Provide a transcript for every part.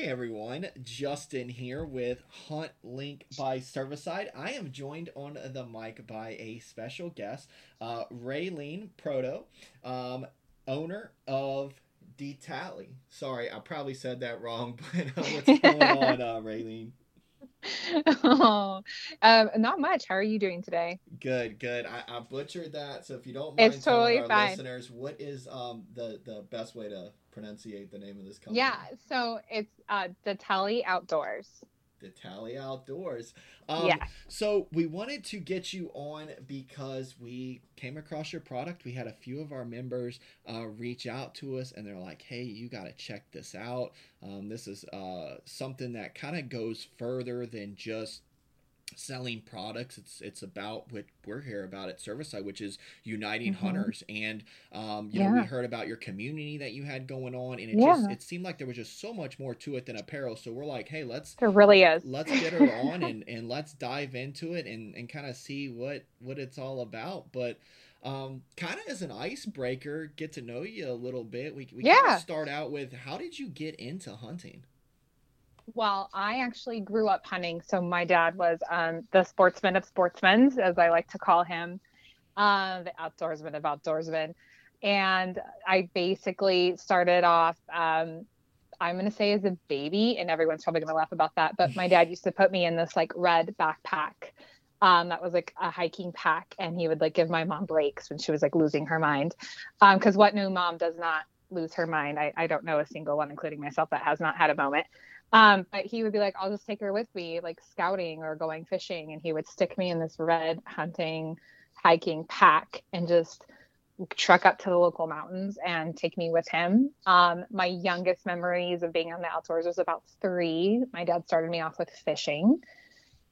Hey everyone, Justin here with Hunt Link by Cervicide. I am joined on the mic by a special guest, uh, Raylene Proto, um, owner of Ditale. Sorry, I probably said that wrong, but uh, what's going on, uh, Raylene? oh, um, not much. How are you doing today? Good, good. I, I butchered that, so if you don't mind it's totally telling our fine. listeners, what is um the the best way to pronunciate the name of this company? Yeah, so it's uh, Ditale Outdoors. the Tally Outdoors. Um, Yeah. So we wanted to get you on because we came across your product. We had a few of our members uh, reach out to us, and they're like, "Hey, you got to check this out. Um, this is uh, something that kind of goes further than just." Selling products it's it's about what we're here about at Cervicide, which is uniting Mhm. hunters and um you know we heard about your community that you had going on and it just Yeah. it seemed like there was just so much more to it than apparel so we're like hey let's There really is. let's get her on and, and let's dive into it and, and kind of see what what it's all about but um kind of as an icebreaker get to know you a little bit we, we Yeah. start out with how did you get into hunting Well, I actually grew up hunting. So my dad was um, the sportsman of sportsmen, as I like to call him, uh, the outdoorsman of outdoorsmen. And I basically started off, um, I'm going to say as a baby, and everyone's probably going to laugh about that. But my dad used to put me in this like red backpack. Um, that was like a hiking pack, and he would like give my mom breaks when she was like losing her mind. Because what new mom does not lose her mind? I, I don't know a single one, including myself, that has not had a moment. Um, but he would be like, I'll just take her with me, like scouting or going fishing. And he would stick me in this red hunting, hiking pack and just truck up to the local mountains and take me with him. Um, my youngest memories of being on the outdoors was about three. My dad started me off with fishing.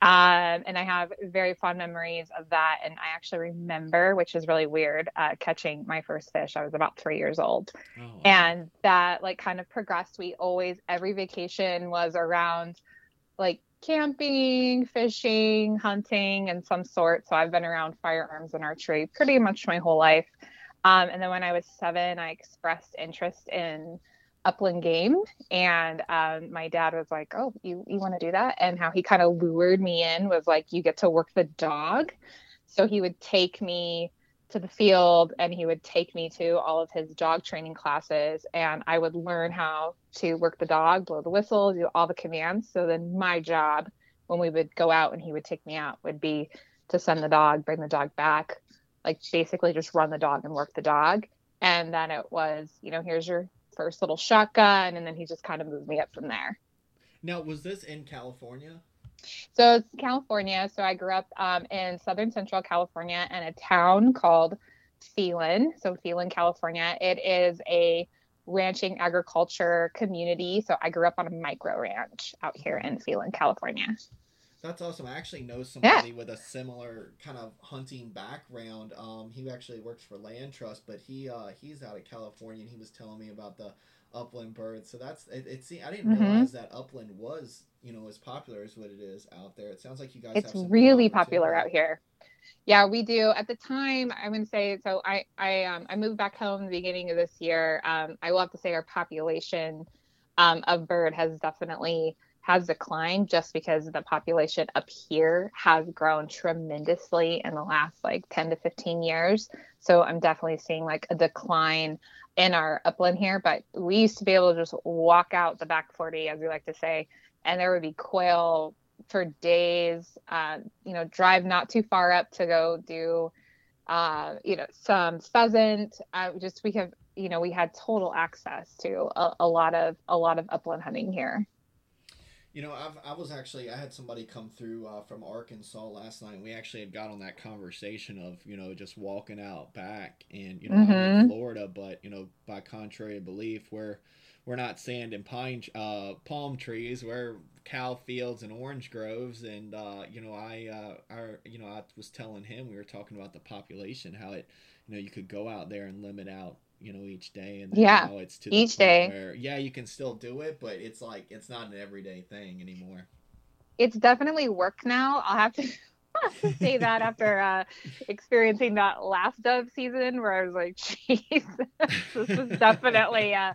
Um, and I have very fond memories of that. And I actually remember, which is really weird, uh, catching my first fish. I was about three years old oh, wow. and that like kind of progressed we always every vacation was around like camping fishing hunting and some sort so i've been around firearms and archery pretty much my whole life um, and then when i was seven i expressed interest in upland game and um, my dad was like oh you, you want to do that and how he kind of lured me in was like you get to work the dog so he would take me to the field and he would take me to all of his dog training classes and I would learn how to work the dog, blow the whistle, do all the commands. So then my job when we would go out and he would take me out would be to send the dog, bring the dog back, like basically just run the dog and work the dog. And then it was, you know, here's your first little shotgun and then he just kind of moved me up from there. now was this in california So it's California. So I grew up um, in southern central California in a town called Phelan. So Phelan, California. It is a ranching agriculture community. So I grew up on a micro ranch out here in Phelan, California. That's awesome. I actually know somebody with a similar kind of hunting background. Um, he actually works for Land Trust, but he uh, he's out of California, and he was telling me about the upland birds. So that's it. it see, I didn't Mhm. realize that upland was you know as popular as what it is out there. It sounds like you guys. It's have really popular out here. Yeah, we do. At the time, I'm going to say so. I I um, I moved back home the beginning of this year. Um, I will have to say our population um, of bird has definitely has declined just because the population up here has grown tremendously in the last like 10 to 15 years. So I'm definitely seeing like a decline in our upland here. But we used to be able to just walk out the back 40, as we like to say, and there would be quail for days. Uh, you know, drive not too far up to go do, uh, you know, some pheasant. Uh, just we have, you know, we had total access to a, a lot of a lot of upland hunting here. You know, I've, I was actually I had somebody come through uh, from Arkansas last night. and We actually had got on that conversation of you know just walking out back and you know I'm in. Florida, but you know by contrary belief, we're we're not sand and pine uh, palm trees. We're cow fields and orange groves. And uh, you know I uh, I you know I was telling him we were talking about the population, how it you know you could go out there and limit out you know each day and then Yeah, now it's to each day. where yeah you can still do it but it's like it's not an everyday thing anymore It's definitely work now. I'll have to, have to say that after uh, experiencing that last dove season where I was like, "Jeez, this is definitely uh,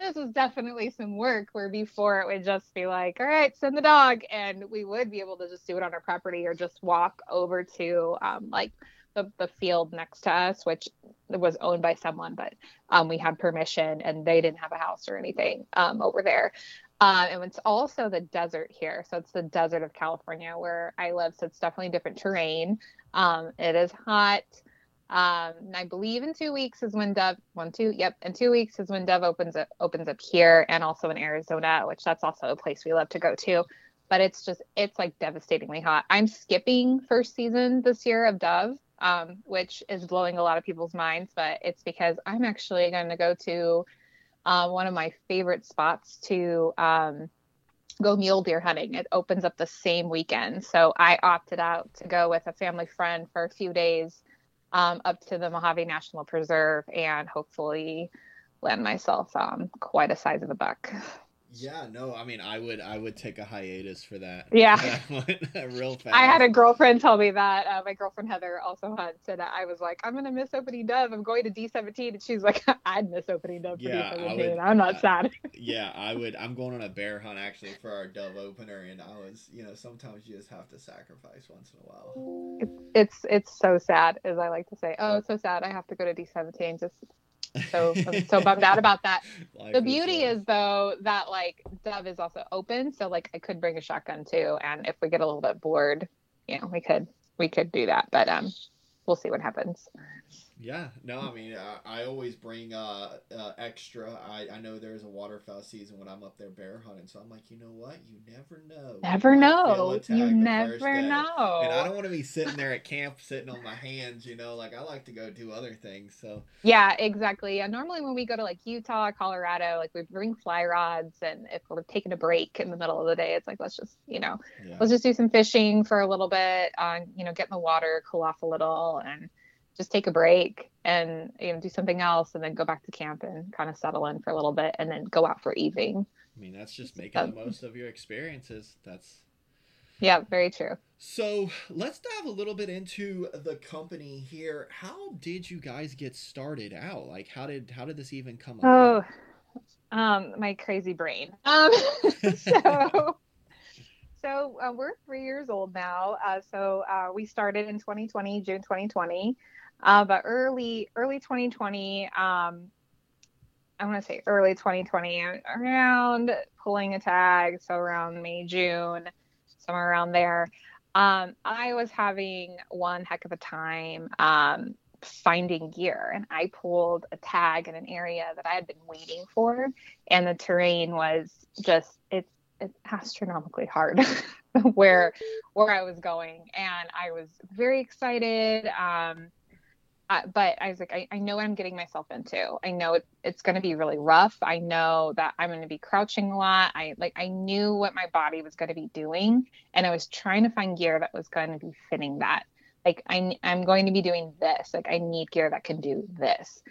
this is definitely some work where before it would just be like, all right, send the dog. And we would be able to just do it on our property or just walk over to um, like the, the field next to us, which was owned by someone, but um, we had permission and they didn't have a house or anything um, over there. Uh, and it's also the desert here. So it's the desert of California where I live. So it's definitely different terrain. Um, it is hot. Um, I believe in two weeks is when Dove one two yep in two weeks is when Dove opens up opens up here and also in Arizona, which that's also a place we love to go to. But it's just it's like devastatingly hot. I'm skipping first season this year of Dove, um, which is blowing a lot of people's minds, but it's because I'm actually going to go to uh, one of my favorite spots to um, go mule deer hunting. It opens up the same weekend, so I opted out to go with a family friend for a few days um, up to the Mojave National Preserve and hopefully land myself um, quite a size of a buck. Yeah, no, I mean, I would, I would take a hiatus for that. Yeah, real fast. I had a girlfriend tell me that. Uh, my girlfriend Heather also hunts, and I was like, "I'm gonna miss opening dove. I'm going to D17," and she's like, "I'd miss opening dove for yeah, D17. Would, I'm not uh, sad." yeah, I would. I'm going on a bear hunt actually for our dove opener, and I was, you know, sometimes you just have to sacrifice once in a while. It's it's, it's so sad, as I like to say. Oh, it's so sad. I have to go to D17 just so I'm so bummed out about that. Life the beauty is, is, though that like Dove is also open, so like I could bring a shotgun too, and if we get a little bit bored, you know, we could we could do that. But um, we'll see what happens. Yeah, no, I mean, I, I always bring uh, uh, extra. I, I know there's a waterfowl season when I'm up there bear hunting, so I'm like, you know what? You never know. Never know. You never know. And I don't want to be sitting there at camp sitting on my hands, you know. Like I like to go do other things. So yeah, exactly. And normally when we go to like Utah, Colorado, like we bring fly rods, and if we're taking a break in the middle of the day, it's like let's just you know, yeah. let's just do some fishing for a little bit, uh, you know, get in the water, cool off a little, and just take a break and you know do something else and then go back to camp and kind of settle in for a little bit and then go out for evening i mean that's just making um, the most of your experiences that's yeah very true so let's dive a little bit into the company here how did you guys get started out like how did how did this even come up? oh um my crazy brain um so so uh, we're three years old now. Uh, so uh, we started in 2020, June 2020. Uh, but early, early 2020, um, I want to say early 2020, around pulling a tag, so around May, June, somewhere around there. Um, I was having one heck of a time um, finding gear, and I pulled a tag in an area that I had been waiting for, and the terrain was just it's it's astronomically hard where where I was going, and I was very excited. Um, uh, but I was like, I, I know what I'm getting myself into. I know it, it's going to be really rough. I know that I'm going to be crouching a lot. I like I knew what my body was going to be doing, and I was trying to find gear that was going to be fitting that. Like I, I'm going to be doing this. Like I need gear that can do this.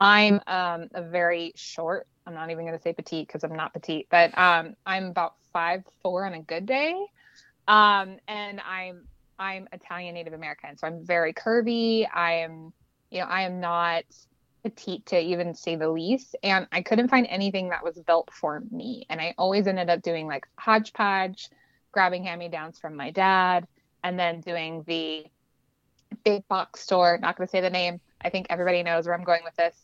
I'm um, a very short. I'm not even going to say petite because I'm not petite, but um, I'm about five four on a good day, um, and I'm I'm Italian Native American, so I'm very curvy. I am you know, I am not petite to even say the least. And I couldn't find anything that was built for me. And I always ended up doing like hodgepodge, grabbing hand me downs from my dad, and then doing the big box store, not going to say the name. I think everybody knows where I'm going with this.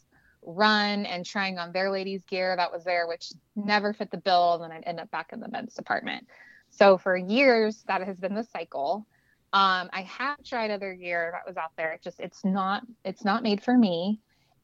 Run and trying on their ladies' gear that was there, which never fit the bill. And then I'd end up back in the men's department. So for years, that has been the cycle. Um, I have tried other gear that was out there. It just it's not it's not made for me.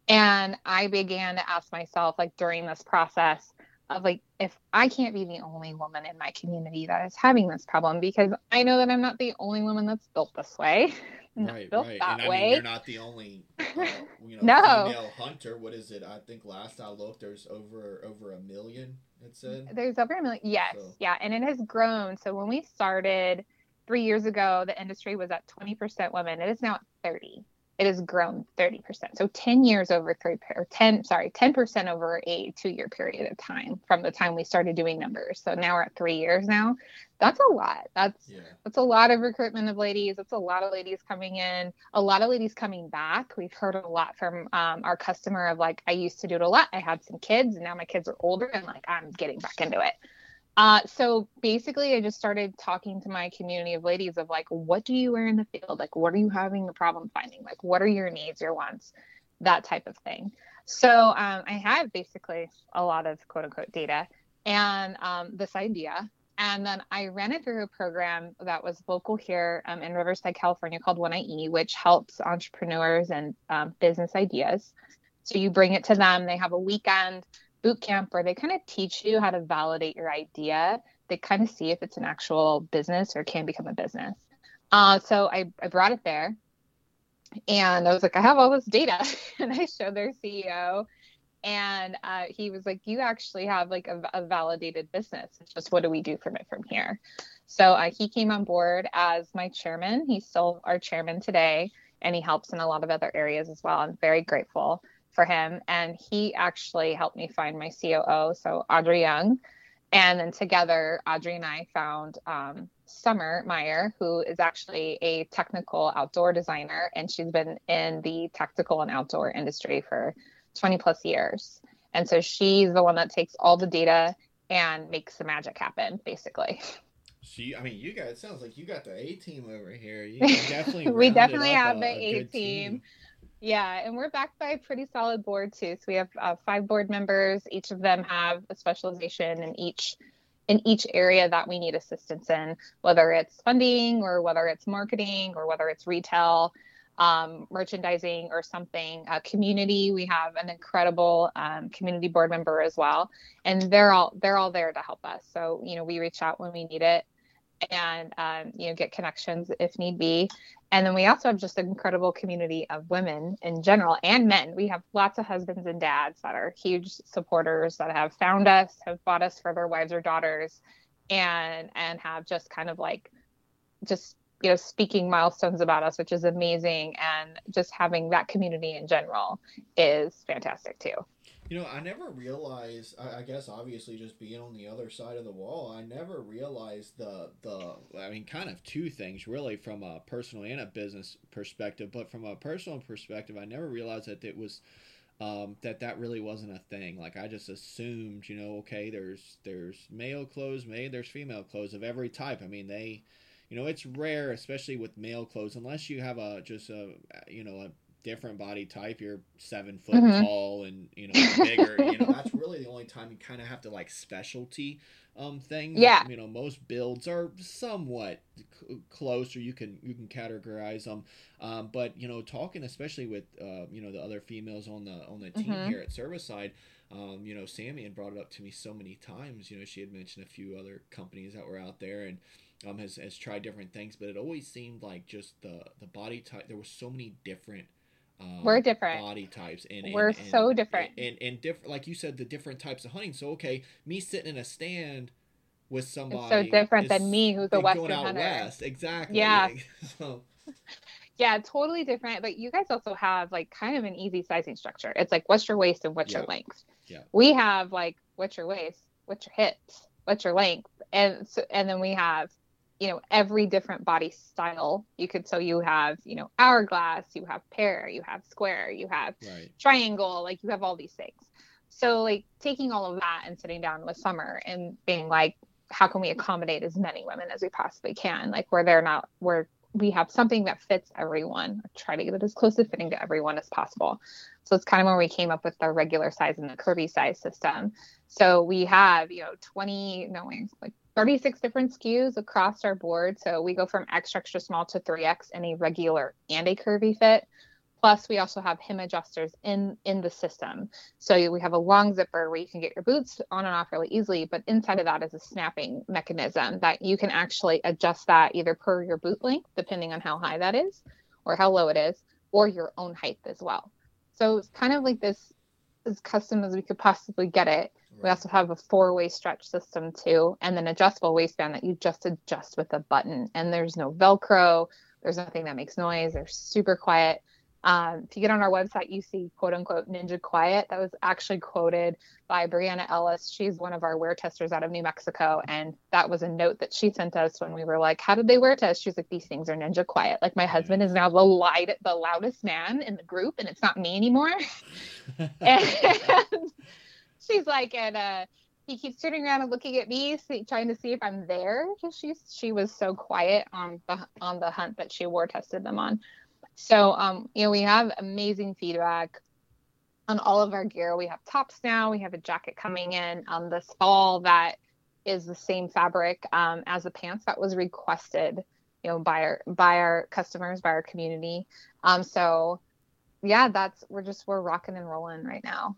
And I began to ask myself, like during this process, of like if I can't be the only woman in my community that is having this problem, because I know that I'm not the only woman that's built this way. right, built right. that and way. I mean, you're not the only uh, you know no. female hunter. What is it? I think last I looked, there's over over a million. It said there's over a million. Yes, so. yeah, and it has grown. So when we started three years ago, the industry was at 20% women. It is now at 30. it has grown 30%. So 10 years over three or 10, sorry, 10% over a two year period of time from the time we started doing numbers. So now we're at three years now. That's a lot. That's yeah. that's a lot of recruitment of ladies. That's a lot of ladies coming in. A lot of ladies coming back. We've heard a lot from um, our customer of like, I used to do it a lot. I had some kids, and now my kids are older, and like I'm getting back into it. Uh, so basically, I just started talking to my community of ladies of like, what do you wear in the field? Like, what are you having a problem finding? Like, what are your needs, your wants, that type of thing. So um, I have basically a lot of quote unquote data and um, this idea. And then I ran it through a program that was local here um, in Riverside, California called 1IE, which helps entrepreneurs and um, business ideas. So you bring it to them, they have a weekend boot camp where they kind of teach you how to validate your idea. They kind of see if it's an actual business or can become a business. Uh, so I, I brought it there and I was like, I have all this data. and I showed their CEO and uh, he was like, you actually have like a, a, validated business. It's just what do we do from it from here? So uh, he came on board as my chairman. He's still our chairman today and he helps in a lot of other areas as well. I'm very grateful for him. And he actually helped me find my COO, so Audrey Young. And then together, Audrey and I found um, Summer Meyer, who is actually a technical outdoor designer, and she's been in the tactical and outdoor industry for 20 plus years. And so she's the one that takes all the data and makes the magic happen, basically. She, I mean, you guys. It sounds like you got the A team over here. You definitely. we definitely have the A team. Yeah, and we're backed by a pretty solid board too. So we have uh, five board members. Each of them have a specialization in each in each area that we need assistance in, whether it's funding or whether it's marketing or whether it's retail, um, merchandising or something. Uh, community, we have an incredible um, community board member as well, and they're all they're all there to help us. So you know we reach out when we need it, and um, you know get connections if need be. And then we also have just an incredible community of women in general and men. We have lots of husbands and dads that are huge supporters that have found us have bought us for their wives or daughters and and have just kind of like just you know speaking milestones about us which is amazing. And just having that community in general is fantastic too you know, I never realized. I, I, guess obviously just being on the other side of the wall, I never realized the the. I mean, kind of two things really from a personal and a business perspective. But from a personal perspective, I never realized that it was um, that that really wasn't a thing. Like I just assumed, you know, okay, there's there's male clothes made, there's female clothes of every type. I mean, they, you know, it's rare, especially with male clothes, unless you have a just a you know a different body type, you're seven foot mm-hmm. tall and you know bigger. you know that's really the only time you kind of have to like specialty um things. Yeah. You know most builds are somewhat c- close, or you can you can categorize them. Um, but you know talking especially with uh, you know the other females on the on the team mm-hmm. here at Cervicide. Um, you know, Sammy had brought it up to me so many times. You know, she had mentioned a few other companies that were out there and um, has, has tried different things, but it always seemed like just the, the body type. There were so many different um, we're different. body types and, we're and, so different. and, and, and different like you said the different types of hunting. So okay me sitting in a stand with somebody it's so different than me who's a western hunter. west. Exactly. Yeah. So yeah totally different but you guys also have like kind of an easy sizing structure. It's like what's your waist and what's yeah. your length? Yeah. We have like what's your waist what's your hips what's your length and so and then we have you know every different body style. You could so you have you know hourglass you have pear you have square you have right. triangle like you have all these things. So like taking all of that and sitting down with summer and being like how can we accommodate as many women as we possibly can? Like where they're not where we have something that fits everyone. Try to get it as close to fitting to everyone as possible. So it's kind of where we came up with the regular size and the curvy size system. So we have you know 20 no like 36 different SKUs across our board. So we go from extra, extra small to 3X in a regular and a curvy fit. Plus, we also have hem adjusters in in the system. So we have a long zipper where you can get your boots on and off really easily, but inside of that is a snapping mechanism that you can actually adjust that either per your boot length, depending on how high that is, or how low it is, or your own height as well. So it's kind of like this as custom as we could possibly get it. We also have a four way stretch system too, and an adjustable waistband that you just adjust with a button. And there's no Velcro, there's nothing that makes noise, they're super quiet. Um, if you get on our website, you see quote unquote Ninja Quiet. That was actually quoted by Brianna Ellis. She's one of our wear testers out of New Mexico. And that was a note that she sent us when we were like, How did they wear test? She's like, These things are Ninja Quiet. Like, my husband is now the, light, the loudest man in the group, and it's not me anymore. and she's like, And, uh, he keeps turning around and looking at me, see, trying to see if I'm there she's she was so quiet on the on the hunt that she war tested them on. So, um, you know, we have amazing feedback on all of our gear. We have tops now. We have a jacket coming in um, this fall that is the same fabric um, as the pants that was requested, you know, by our by our customers, by our community. Um, so, yeah, that's we're just we're rocking and rolling right now.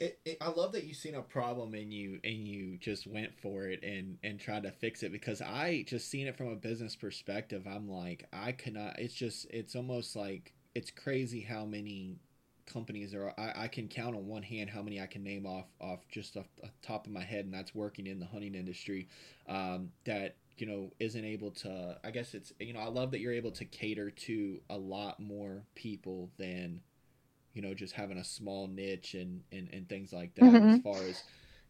It, it, I love that you seen a problem and you and you just went for it and and tried to fix it because I just seen it from a business perspective. I'm like I cannot. It's just it's almost like it's crazy how many companies are. I, I can count on one hand how many I can name off off just off the top of my head, and that's working in the hunting industry. Um, that you know isn't able to. I guess it's you know I love that you're able to cater to a lot more people than you know just having a small niche and and, and things like that mm-hmm. as far as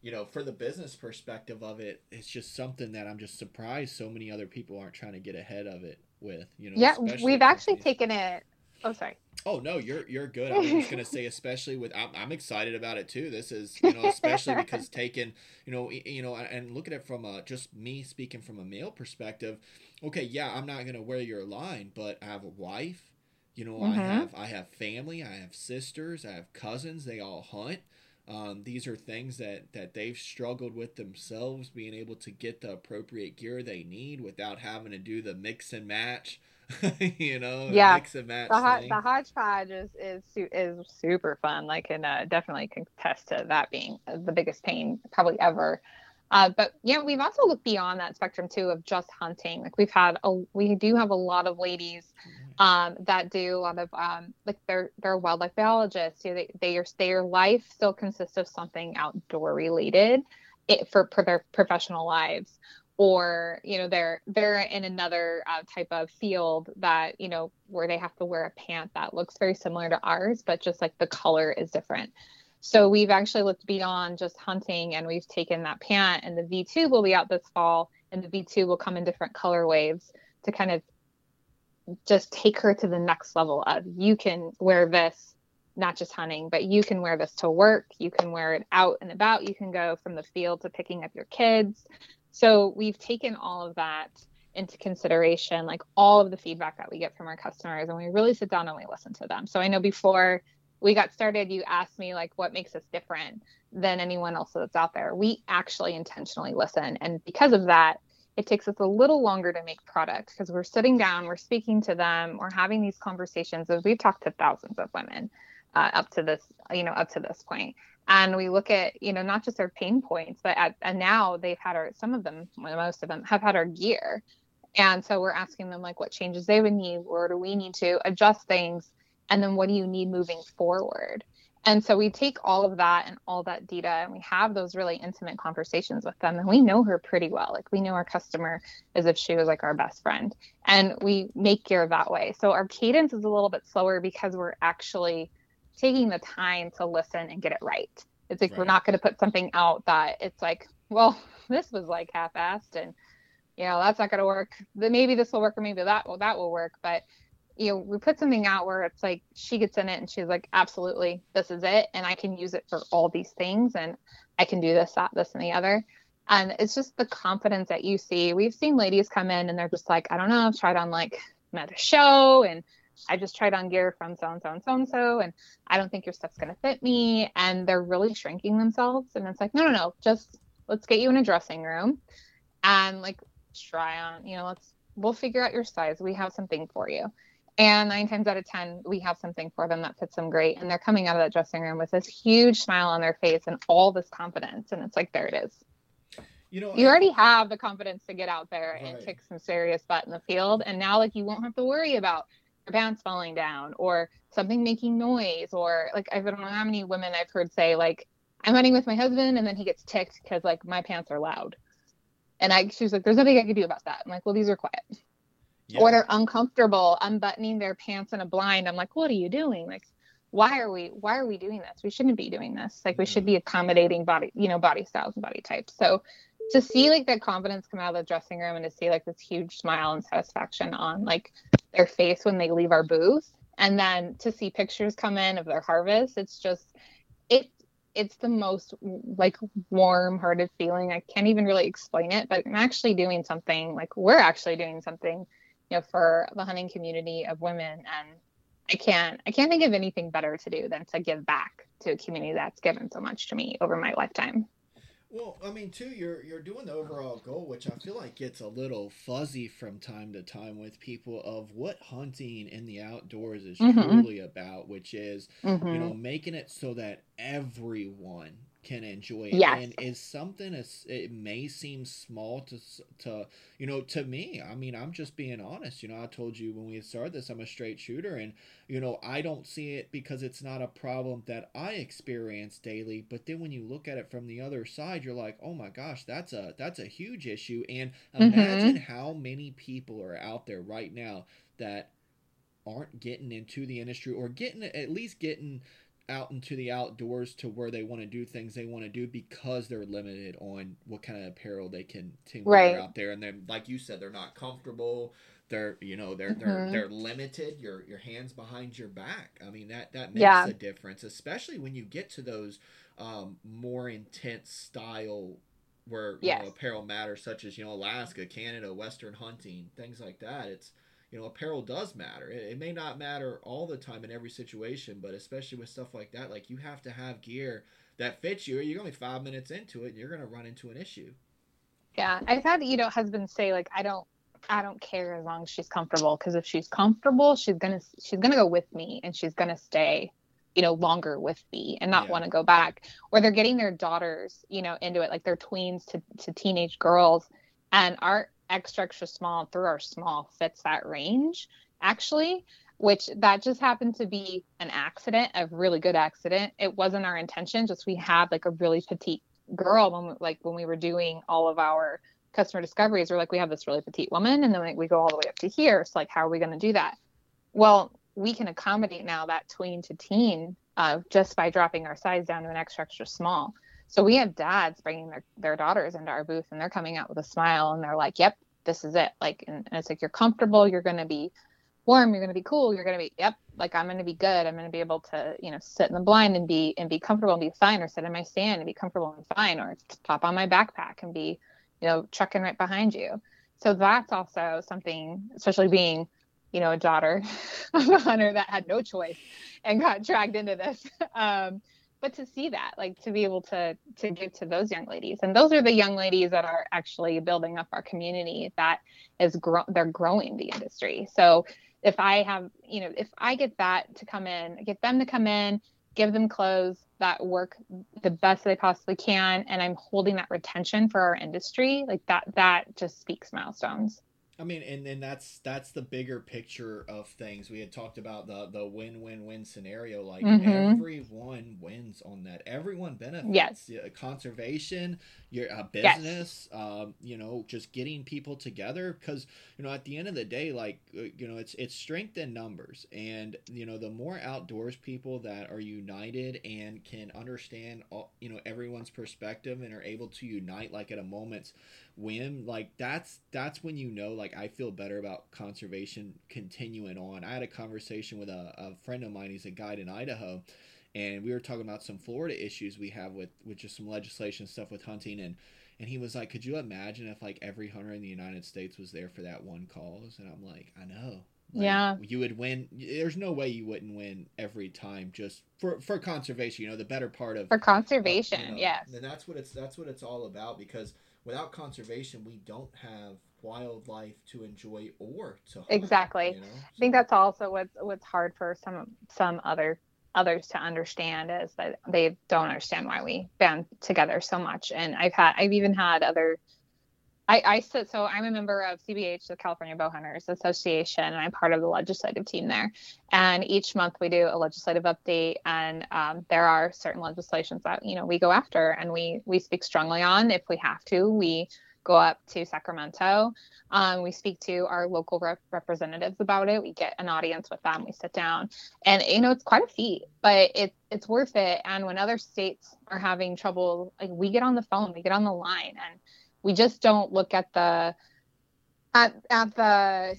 you know for the business perspective of it it's just something that i'm just surprised so many other people aren't trying to get ahead of it with you know yeah we've actually taken it oh sorry. Oh no you're you're good. I was just gonna say especially with I'm, I'm excited about it too. This is you know especially because taking you know you know and look at it from a just me speaking from a male perspective okay yeah i'm not gonna wear your line but i have a wife you know, mm-hmm. I have I have family, I have sisters, I have cousins. They all hunt. Um, these are things that that they've struggled with themselves, being able to get the appropriate gear they need without having to do the mix and match. you know, yeah, mix and match. The, ho- the hodgepodge is is is super fun. I can uh, definitely contest to that being the biggest pain probably ever. Uh, but yeah, we've also looked beyond that spectrum too of just hunting. Like we've had a, we do have a lot of ladies um, that do a lot of um, like they're they're wildlife biologists. You know, they they their life still consists of something outdoor related, it, for, for their professional lives, or you know they're they're in another uh, type of field that you know where they have to wear a pant that looks very similar to ours, but just like the color is different. So we've actually looked beyond just hunting, and we've taken that pant, and the V2 will be out this fall, and the V2 will come in different color waves to kind of just take her to the next level of you can wear this not just hunting but you can wear this to work. You can wear it out and about. You can go from the field to picking up your kids. So we've taken all of that into consideration like all of the feedback that we get from our customers and we really sit down and we listen to them. So i know before we got started you asked me like what makes us different than anyone else that's out there. We actually intentionally listen and because of that it takes us a little longer to make product because we're sitting down, we're speaking to them, we're having these conversations. As we've talked to thousands of women uh, up to this, you know, up to this point, and we look at, you know, not just their pain points, but at, and now they've had our, some of them, most of them have had our gear, and so we're asking them like what changes they would need, where do we need to adjust things, and then what do you need moving forward and so we take all of that and all that data and we have those really intimate conversations with them. And we know her pretty well. Like we know our customer as if she was like our best friend. And we make gear that way. So our cadence is a little bit slower because we're actually taking the time to listen and get it right. It's like right. we're not going to put something out that it's like, well, this was like half assed and you know, that's not going to work. Maybe this will work or maybe that will that will work. But you know, we put something out where it's like she gets in it and she's like, absolutely, this is it. And I can use it for all these things and I can do this, that, this, and the other. And it's just the confidence that you see. We've seen ladies come in and they're just like, I don't know, I've tried on like another show and I just tried on gear from so and so and so and so, and I don't think your stuff's gonna fit me. And they're really shrinking themselves. And it's like, no, no, no, just let's get you in a dressing room and like try on, you know, let's we'll figure out your size. We have something for you. And nine times out of 10, we have something for them that fits them great. And they're coming out of that dressing room with this huge smile on their face and all this confidence. And it's like, there it is. You know, you I, already have the confidence to get out there right. and kick some serious butt in the field. And now, like, you won't have to worry about your pants falling down or something making noise. Or, like, I don't know how many women I've heard say, like, I'm hunting with my husband and then he gets ticked because, like, my pants are loud. And I, she's like, there's nothing I can do about that. I'm like, well, these are quiet yeah. or they're uncomfortable unbuttoning their pants in a blind. I'm like, what are you doing? Like, why are we why are we doing this? We shouldn't be doing this. Like, we should mm-hmm. be accommodating body, you know, body styles and body types. So to see like that confidence come out of the dressing room and to see like this huge smile and satisfaction on like their face when they leave our booth and then to see pictures come in of their harvest it's just it it's the most like warm hearted feeling i can't even really explain it but i'm actually doing something like we're actually doing something you know for the hunting community of women and i can't i can't think of anything better to do than to give back to a community that's given so much to me over my lifetime well, I mean, too, you're you're doing the overall goal, which I feel like gets a little fuzzy from time to time with people of what hunting in the outdoors is mm-hmm. truly about, which is mm-hmm. you know making it so that everyone can enjoy it yes. and is something as it may seem small to to you know to me i mean i'm just being honest you know i told you when we started this i'm a straight shooter and you know i don't see it because it's not a problem that i experience daily but then when you look at it from the other side you're like oh my gosh that's a that's a huge issue and mm-hmm. imagine mm-hmm. how many people are out there right now that aren't getting into the industry or getting at least getting out into the outdoors to where they want to do things they want to do because they're limited on what kind of apparel they can, can right. wear out there and then like you said they're not comfortable they're you know they're mm-hmm. they're they're limited your your hands behind your back i mean that that makes yeah. a difference especially when you get to those um, more intense style where yes. you know apparel matters such as you know alaska canada western hunting things like that it's you know, apparel does matter. It, it, may not matter all the time in every situation, but especially with stuff like that, like you have to have gear that fits you, or you're only five minutes into it and you're going to run into an issue. Yeah. I've had, you know, husbands say, like, I don't, I don't care as long as she's comfortable. Cause if she's comfortable, she's going to, she's going to go with me and she's going to stay you know longer with me and not yeah. want to go back or they're getting their daughters you know into it like they're tweens to, to teenage girls and our extra extra small through our small fits that range actually which that just happened to be an accident a really good accident. It wasn't our intention just we had like a really petite girl when we, like when we were doing all of our customer discoveries we're like we have this really petite woman and then like, we go all the way up to here. So like how are we going to do that? Well we can accommodate now that tween to teen uh, just by dropping our size down to an extra extra small so we have dads bringing their, their daughters into our booth and they're coming out with a smile and they're like, yep, this is it. Like, and, and it's like, you're comfortable. You're going to be warm. You're going to be cool. You're going to be, yep, like I'm going to be good. I'm going to be able to, you know, sit in the blind and be, and be comfortable and be fine or sit in my stand and be comfortable and fine or pop on my backpack and be, you know, trucking right behind you. So that's also something, especially being, you know, a daughter of a hunter that had no choice and got dragged into this. Um, but to see that like to be able to to give to those young ladies. And those are the young ladies that are actually building up our community that is grow they're growing the industry. So if i have you know if i get that to come in get them to come in give them clothes that work the best they possibly can and i'm holding that retention for our industry like that that just speaks milestones I mean, and, and that's that's the bigger picture of things. We had talked about the the win win win scenario. Like mm-hmm. everyone wins on that. Everyone benefits. Yes. Conservation, your a business, yes. um, you know, just getting people together. Because you know, at the end of the day, like uh, you know, it's it's strength in numbers, and you know, the more outdoors people that are united and can understand, all, you know, everyone's perspective and are able to unite, like at a moment's whim like that's that's when you know like i feel better about conservation continuing on. I had a conversation with a, a friend of mine he's a guide in idaho and we were talking about some florida issues we have with with just some legislation stuff with hunting and and he was like could you imagine if like every hunter in the united states was there for that one cause? And i'm like i know. Like, yeah. you would win there's no way you wouldn't win every time just for for conservation you know the better part of for conservation you know, yes. and that's what it's that's what it's all about because without conservation, we don't have wildlife to enjoy or to hunt, exactly. You know? so. I think that's also what's what's hard for some some other others to understand is that they don't understand why we band together so much. And I've had I've even had other I, I sit so I'm a member of CBH, the California Bowhunters Association, and I'm part of the legislative team there. And each month we do a legislative update, and um, there are certain legislations that you know we go after and we we speak strongly on if we have to. We go up to Sacramento. Um, we speak to our local rep- representatives about it. We get an audience with them. We sit down, and you know it's quite a feat, but it's it's worth it. And when other states are having trouble, like we get on the phone, we get on the line, and we just don't look at the at at the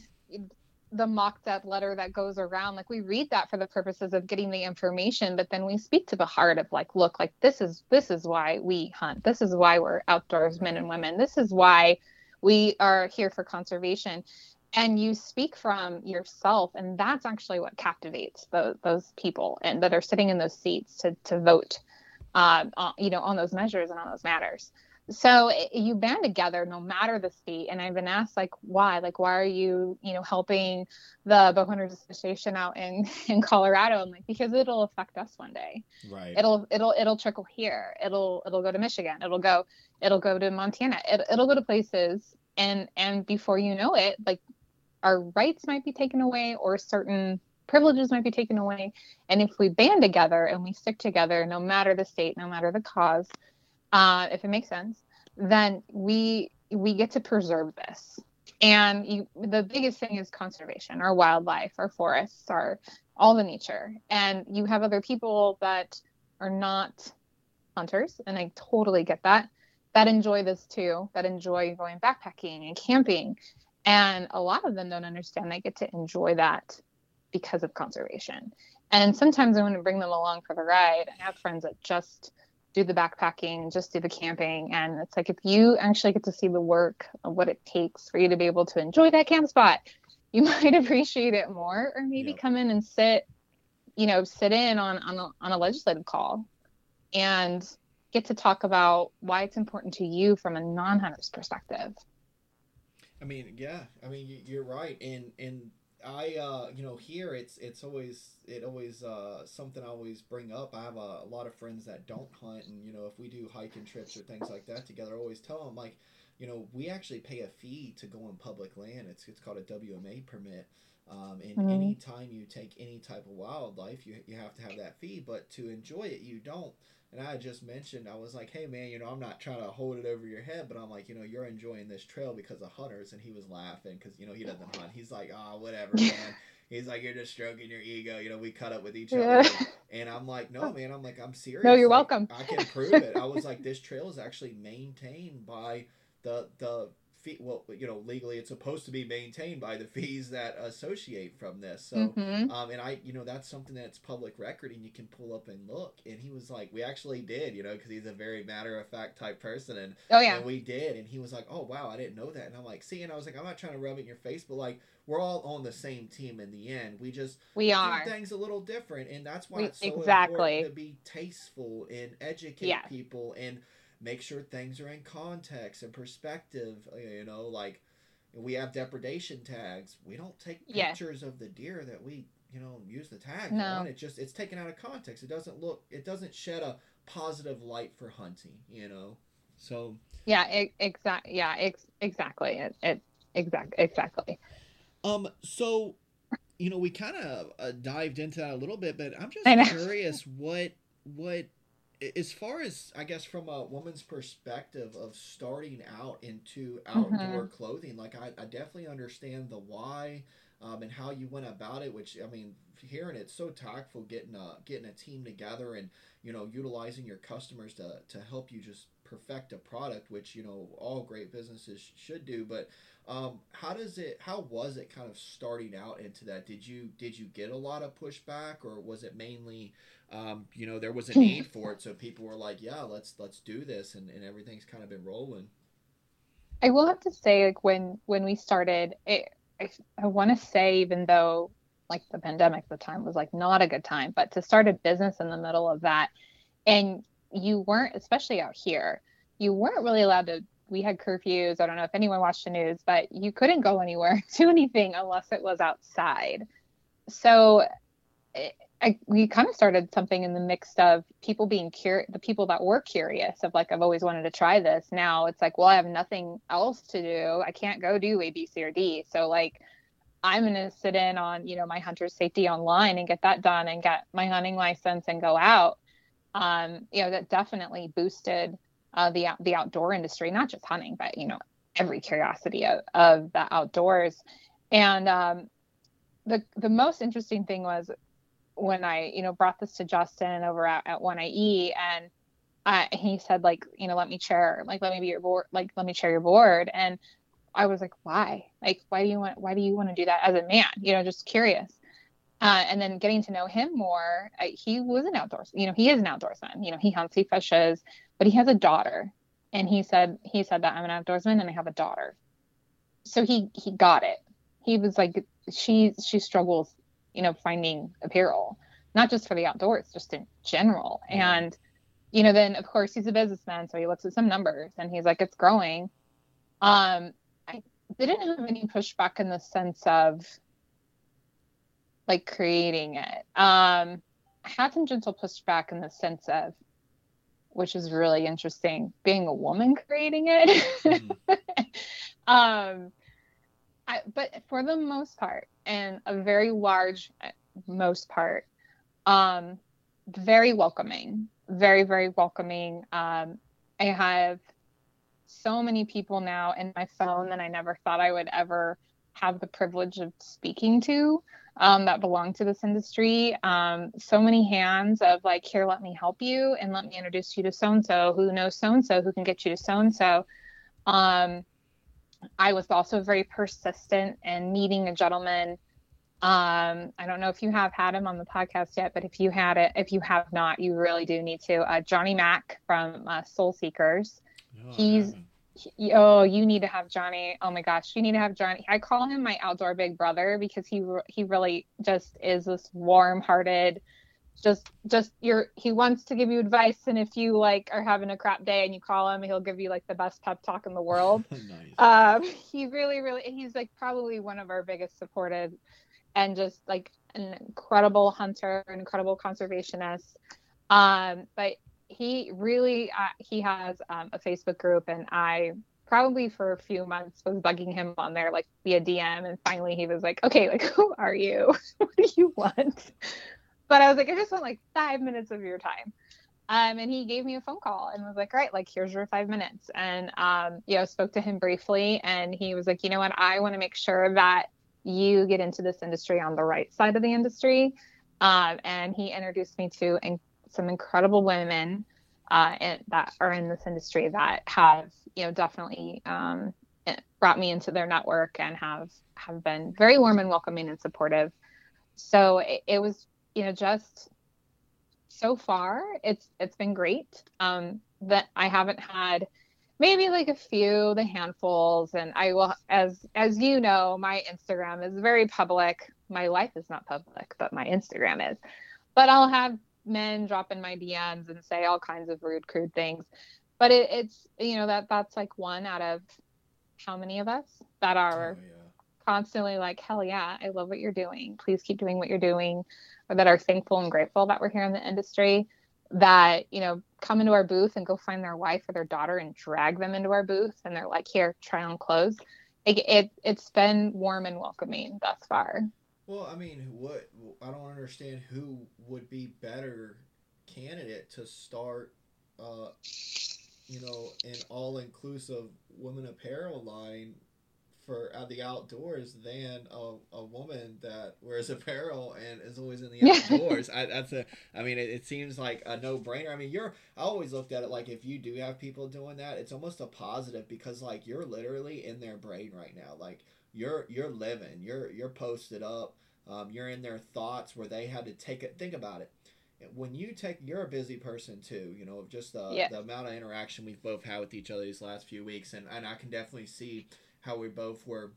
the mocked up letter that goes around. Like we read that for the purposes of getting the information but then we speak to the heart of like look like this is this is why we hunt. This is why we're outdoors men and women. This is why we are here for conservation. And you speak from yourself and that's actually what captivates the, those people and that are sitting in those seats to, to vote uh, on, you know on those measures and on those matters so eh, it, you band together no matter the state and i've been asked like why? Like why are you you know helping the bow hunters association out in in colorado? I'm like because it'll affect us one day. Right. It'll it'll it'll trickle here. It'll it'll go to michigan. It'll go it'll go to montana. It, it'll go to places and and before you know it like our rights might be taken away or certain privileges might be taken away. And if we band together and we stick together no matter the state no matter the cause uh, if it makes sense, then we we get to preserve this. And you, the biggest thing is conservation, our wildlife, our forests, our all the nature. And you have other people that are not hunters, and I totally get that. That enjoy this too. That enjoy going backpacking and camping, and a lot of them don't understand they get to enjoy that because of conservation. And sometimes I want to bring them along for the ride. I have friends that just do the backpacking, just do the camping. And it's like if you actually get to see the work of what it takes for you to be able to enjoy that camp spot, you might appreciate it more, or maybe come in and sit, you know, sit in on on a, on a legislative call, and get to talk about why it's important to you from a non-hunter's perspective. I mean, yeah, I mean, you're right, and and I uh you know here it's it's always it always uh something I always bring up. I have a, a, lot of friends that don't hunt, and you know if we do hiking trips or things like that together, I always tell them like, you know, we actually pay a fee to go on public land. It's it's called a WMA permit. Um, and mm-hmm. anytime you take any type of wildlife, you you have to have that fee. But to enjoy it, you don't. And I just mentioned, I was like, hey man, you know, I'm not trying to hold it over your head, but I'm like, you know, you're enjoying this trail because of hunters. And he was laughing because, you know, he doesn't hunt. He's like, ah, oh, whatever, man. He's like, you're just stroking your ego. You know, we cut up with each other. And I'm like, no, man. I'm like, I'm serious. No, you're like, welcome. I can prove it. I was like, this trail is actually maintained by the the fee well you know legally it's supposed to be maintained by the fees that associate from this. So mm-hmm. um and i you know that's something that's public record and you can pull up and look. And he was like we actually did you know because he's a very matter of fact type person. And oh yeah. and we did. And he was like oh wow i didn't know that. And i'm like see and i was like i'm not trying to rub it in your face but like we're all on the same team in the end. We just we are. things a little different. And that's why we, it's so exactly. important to be tasteful and educate yeah. people and make sure things are in context and perspective. Uh, you know, like we have depredation tags. We don't take pictures yeah. of the deer that we you know use the tag no. on. It just it's taken out of context. It doesn't look. It doesn't shed a positive light for hunting. You know, so yeah, exactly. Yeah, ex- exactly. It, it exactly exactly. Um. So you know, we kind of uh, dived into that a little bit, but I'm just curious what what as far as I guess from a woman's perspective of starting out into outdoor mm-hmm. clothing, like I, I, definitely understand the why um, and how you went about it. Which I mean, hearing it's so tactful getting a getting a team together and you know utilizing your customers to to help you just perfect a product, which you know all great businesses should do. But um, how does it? How was it kind of starting out into that? Did you did you get a lot of pushback, or was it mainly um, you know, there was a need for it, so people were like, "Yeah, let's let's do this," and, and everything's kind of been rolling. I will have to say, like when when we started, it, I, I want to say, even though like the pandemic, at the time was like not a good time, but to start a business in the middle of that, and you weren't, especially out here, you weren't really allowed to. We had curfews. I don't know if anyone watched the news, but you couldn't go anywhere, do anything unless it was outside. So. It, I, we kind of started something in the mix of people being curious, the people that were curious of like, I've always wanted to try this. Now it's like, well, I have nothing else to do. I can't go do A, B, C, or D. So like, I'm going to sit in on, you know, my hunter's safety online and get that done and get my hunting license and go out. Um, you know, that definitely boosted uh, the, the outdoor industry, not just hunting, but, you know, every curiosity of, of the outdoors. And um, the the most interesting thing was when I, you know, brought this to Justin over at, at One IE and uh, he said like, you know, let me chair, like, let me be your board, like, let me chair your board. And I was like, why? Like, why do you want, why do you want to do that as a man? You know, just curious. Uh, and then getting to know him more, uh, he was an outdoors, you know, he is an outdoorsman. You know, he hunts, he fishes, but he has a daughter. And he said, he said that I'm an outdoorsman and I have a daughter. So he he got it. He was like, she she struggles you know, finding apparel, not just for the outdoors, just in general. And, you know, then of course he's a businessman, so he looks at some numbers and he's like, it's growing. Um, I didn't have any pushback in the sense of like creating it. Um, I had some gentle pushback in the sense of, which is really interesting, being a woman creating it. Mm-hmm. um, I, but for the most part, and a very large most part, um, very welcoming, very very welcoming. Um, I have so many people now in my phone that I never thought I would ever have the privilege of speaking to um, that belong to this industry. Um, so many hands of like, here, let me help you and let me introduce you to so and so who knows so and so who can get you to so and so. I was also very persistent in meeting a gentleman. Um, I don't know if you have had him on the podcast yet, but if you had it, if you have not, you really do need to. Uh, Johnny Mack from uh, Soul Seekers. No, He's he, oh, you need to have Johnny. Oh my gosh, you need to have Johnny. I call him my outdoor big brother because he he really just is this warm-hearted just just you're he wants to give you advice and if you like are having a crap day and you call him he'll give you like the best pep talk in the world. Nice. um he really really he's like probably one of our biggest supported and just like an incredible hunter an incredible conservationist. Um but he really uh, he has um, a facebook group and i probably for a few months was bugging him on there like via dm and finally he was like okay like who are you? What do you want but I was like, I just want like five minutes of your time. Um, and he gave me a phone call and was like, right, like here's your five minutes. And um, you know, spoke to him briefly, and he was like, you know what, I want to make sure that you get into this industry on the right side of the industry. Um, and he introduced me to in- some incredible women uh, in, that are in this industry that have, you know, definitely um, brought me into their network and have have been very warm and welcoming and supportive. So it, it was you know, just so far it's it's been great. Um, that I haven't had maybe like a few the handfuls and i will as as you know my instagram is very public my life is not public but my instagram is but i'll have men drop in my dms and say all kinds of rude crude things but it, it's you know that that's like one out of how many of us that are oh, yeah. Constantly like hell yeah i love what you're doing. Please keep doing what you're doing or that are thankful and grateful that we're here in the industry that you know come into our booth and go find their wife or their daughter and drag them into our booth and they're like here try on clothes. It, it it's been warm and welcoming thus far. Well i mean what i don't understand who would be better candidate to start uh you know an all-inclusive women apparel line for uh, the outdoors than a, a woman that wears apparel and is always in the outdoors. I, that's a, I mean, it, it seems like a no brainer. I mean, you're, I always looked at it like if you do have people doing that, it's almost a positive because like you're literally in their brain right now. Like you're, you're living, you're, you're posted up, um, you're in their thoughts where they had to take it. Think about it when you take you're a busy person too you know just the, the amount of interaction we've both had with each other these last few weeks and, and i can definitely see how we both were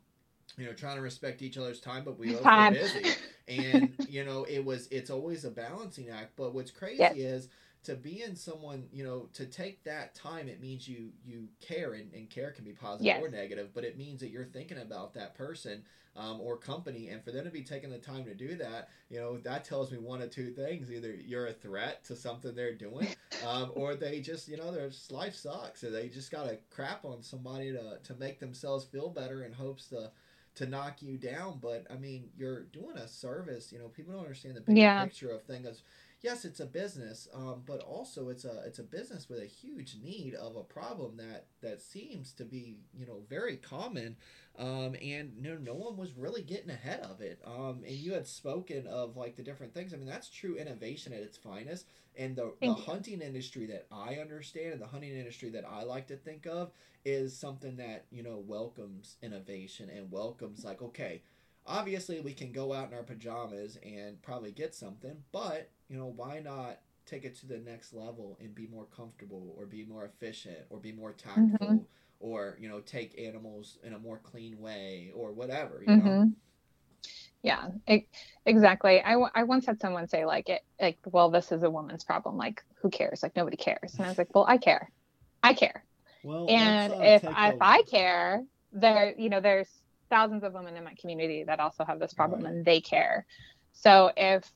you know trying to respect each other's time but we both time. were busy and you know it was it's always a balancing act but what's crazy yes. is to be in someone you know to take that time it means you you care and, and care can be positive yes. or negative but it means that you're thinking about that person um, or company and for them to be taking the time to do that you know that tells me one of two things either you're a threat to something they're doing um, or they just you know their life sucks and they just gotta crap on somebody to, to make themselves feel better in hopes to to knock you down but i mean you're doing a service you know people don't understand the big yeah. picture of things yes, it's a business, um, but also it's a it's a business with a huge need of a problem that that seems to be you know very common, um, and no no one was really getting ahead of it. Um, and you had spoken of like the different things. I mean, that's true innovation at its finest. And the, the hunting industry that I understand and the hunting industry that I like to think of is something that you know welcomes innovation and welcomes like okay obviously we can go out in our pajamas and probably get something but you know why not take it to the next level and be more comfortable or be more efficient or be more tactful mm-hmm. or you know take animals in a more clean way or whatever you mm-hmm. know yeah it, exactly. I, I once had someone say like it like well this is a woman's problem like who cares? Like nobody cares. And i was like well i care. I care. Well, and if I, if I care there you know there's thousands of women in my community that also have this problem right. and they care. So if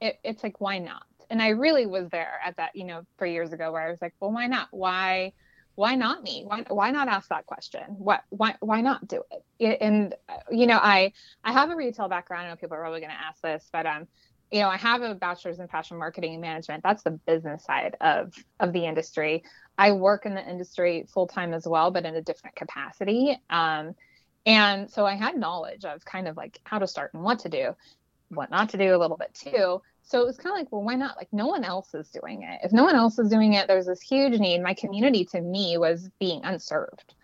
it, it's like why not? And i really was there at that you know three years ago where i was like well why not? Why why not me? Why, why not ask that question? What why why not do it? And you know i i have a retail background. I know people are probably going to ask this but um you know i have a bachelor's in fashion marketing and management. That's the business side of of the industry. I work in the industry full time as well but in a different capacity. Um and so i had knowledge of kind of like how to start and what to do what not to do a little bit too. So it was kind of like, well, why not? Like, no one else is doing it. If no one else is doing it, there's this huge need. My community to me was being unserved.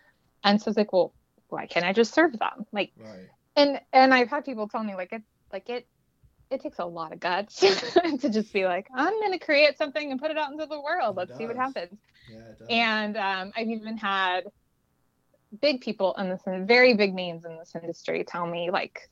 And so it's like, well, why can't I just serve them? Like, right. and, and I've had people tell me like it, like it, it takes a lot of guts to just be like, I'm going to create something and put it out into the world. Let's see what happens. Yeah, and um, I've even had big people in this, very big names in this industry tell me like,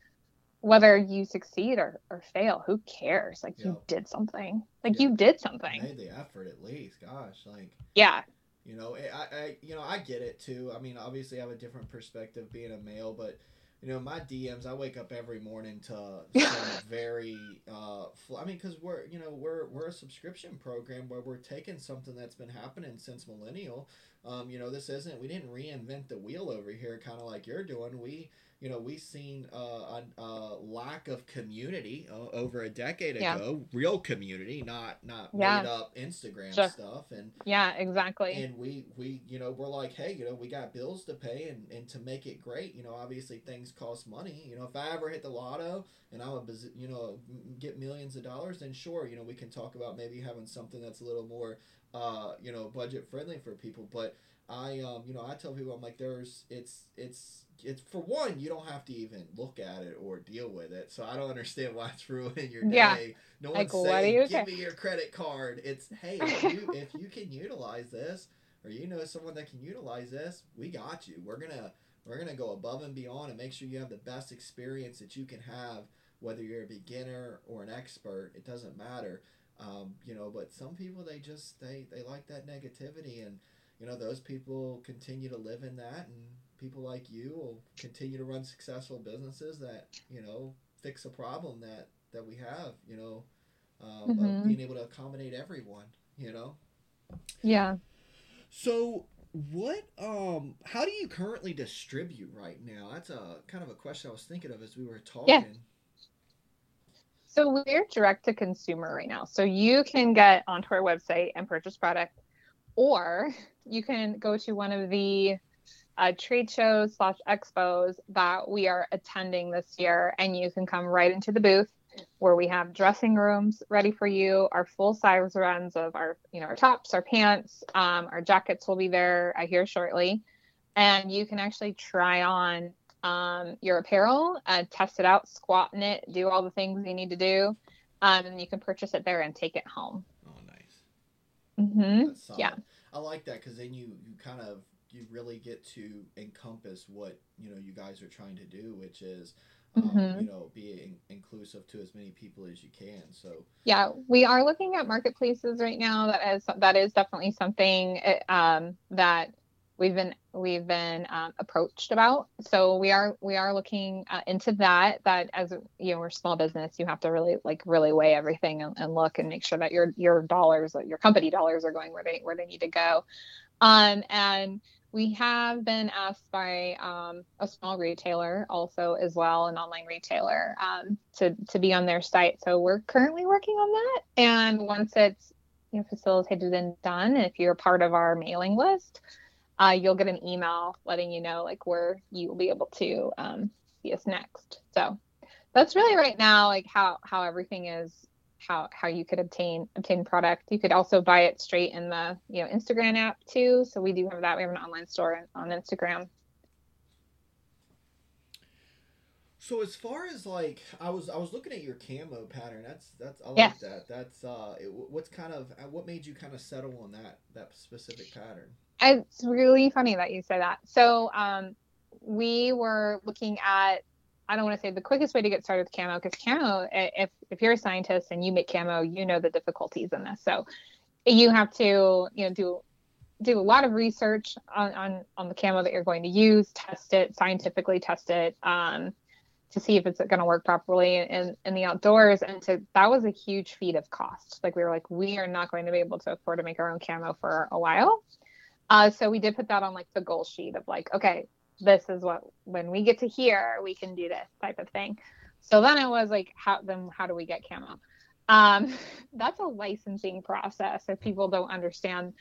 whether you succeed or, or fail, who cares? Like you did something. Like you did something. Made the effort at least. Gosh, like yeah. You know, I, I you know I get it too. I mean, obviously I have a different perspective being a male, but you know my DMs. I wake up every morning to very. Uh, I mean, because we're you know we're we're a subscription program where we're taking something that's been happening since millennial. Um, you know, this isn't we didn't reinvent the wheel over here, kind of like you're doing. We you know, we've seen uh, a, a, lack of community uh, over a decade yeah. ago, real community, not not yeah. made up Instagram sure. stuff, and yeah, exactly. And we we you know we're like, hey, you know, we got bills to pay, and and to make it great, you know, obviously things cost money. You know, if I ever hit the lotto and I'm a you know get millions of dollars, then sure, you know, we can talk about maybe having something that's a little more uh, you know budget friendly for people, but. I um you know I tell people I'm like there's it's it's it's for one you don't have to even look at it or deal with it. So i don't understand why it's ruining your day. Yeah. no one's like, saying give me your credit card. It's hey if you, if you can utilize this or you know someone that can utilize this we got you. We're gonna we're gonna go above and beyond and make sure you have the best experience that you can have whether you're a beginner or an expert it doesn't matter um, you know but some people they just they they like that negativity and you know those people continue to live in that and people like you will continue to run successful businesses that you know fix a problem that that we have you know um, mm-hmm. being able to accommodate everyone you know yeah so what um how do you currently distribute right now that's a kind of a question i was thinking of as we were talking yeah. So we're direct to consumer right now so you can get onto our website and purchase product or you can go to one of the uh, trade shows slash expos that we are attending this year, and you can come right into the booth where we have dressing rooms ready for you. Our full size runs of our, you know, our tops, our pants, um, our jackets will be there uh, here shortly, and you can actually try on um, your apparel, uh, test it out, squat in it, do all the things you need to do, um, and you can purchase it there and take it home. Oh, nice. Mm-hmm. Yeah. I like that because then you you kind of you really get to encompass what you know you guys are trying to do, which is um, mm-hmm. you know be in- inclusive to as many people as you can. So yeah, we are looking at marketplaces right now. That is that is definitely something eh, um, that we've been we've been um, approached about. So we are we are looking uh, into that. That as you know, we're small business, you have to really like really weigh everything and, and look and make sure that your your dollars, your company dollars, are going where they where they need to go. Um, and we have been asked by um, a small retailer also as well, an online retailer, um, to to be on their site. So we're currently working on that, and once it's you know, facilitated and done, if you're part of our mailing list, uh, you'll get an email letting you know like where you will be able to um, see us next. So that's really right now like how how everything is how how you could obtain obtain product. You could also buy it straight in the you know Instagram app too. So we do have that. We have an online store on Instagram. So as far as like I was I was looking at your camo pattern. That's that's I like Yeah. that. That's uh it, what's kind of uh, what made you kind of settle on that that specific pattern? It's really funny that you say that. So um, we were looking at. I don't want to say the quickest way to get started with camo because camo, if if you're a scientist and you make camo, you know the difficulties in this. So you have to you know do do a lot of research on on, on the camo that you're going to use, test it scientifically, test it um, to see if it's going to work properly in in the outdoors. And to that was a huge feat of cost. Like we were like we are not going to be able to afford to make our own camo for a while. Uh, so we did put that on like the goal sheet of like, okay, this is what when we get to here, we can do this type of thing. So then it was like, how then how do we get camo? Um, that's a licensing process. If people don't understand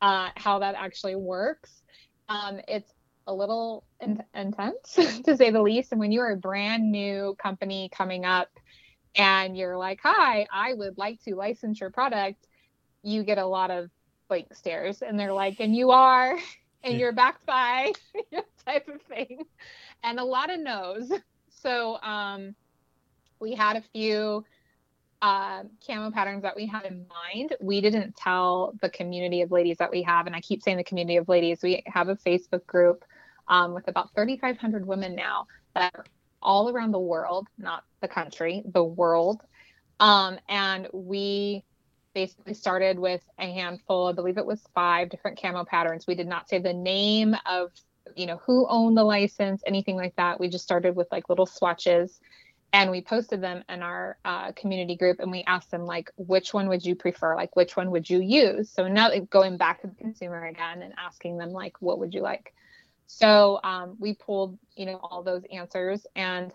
uh, how that actually works, um, it's a little in- intense to say the least. And when you're a brand new company coming up, and you're like, "Hi, I would like to license your product," you get a lot of blank stares and they're like and you are and you're backed by type of thing. And a lot of no's. So um we had a few uh, camo patterns that we had in mind. We didn't tell the community of ladies that we have and i keep saying the community of ladies. We have a facebook group um, with about 3500 women now that are all around the world not the country the world. Um, and we basically started with a handful i believe it was five different camo patterns. We did not say the name of you know who owned the license anything like that. We just started with like little swatches and we posted them in our uh, community group and we asked them like which one would you prefer? Like which one would you use? So now going back to the consumer again and asking them like what would you like? So um, we pulled you know all those answers and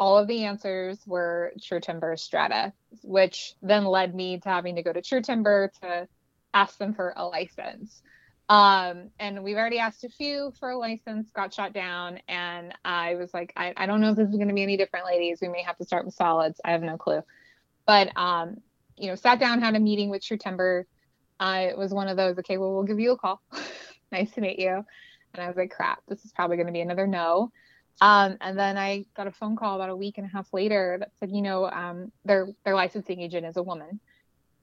all of the answers were True Timber Strata, which then led me to having to go to True Timber to ask them for a license. Um, and we've already asked a few for a license, got shot down, and I was like, I, I don't know if this is going to be any different, ladies. We may have to start with solids. I have no clue. But um, you know, sat down, had a meeting with True Timber. Uh, it was one of those, okay, well, we'll give you a call. nice to meet you. And I was like, crap, this is probably going to be another no. Um, and then I got a phone call about a week and a half later that said, you know, um, their their licensing agent is a woman,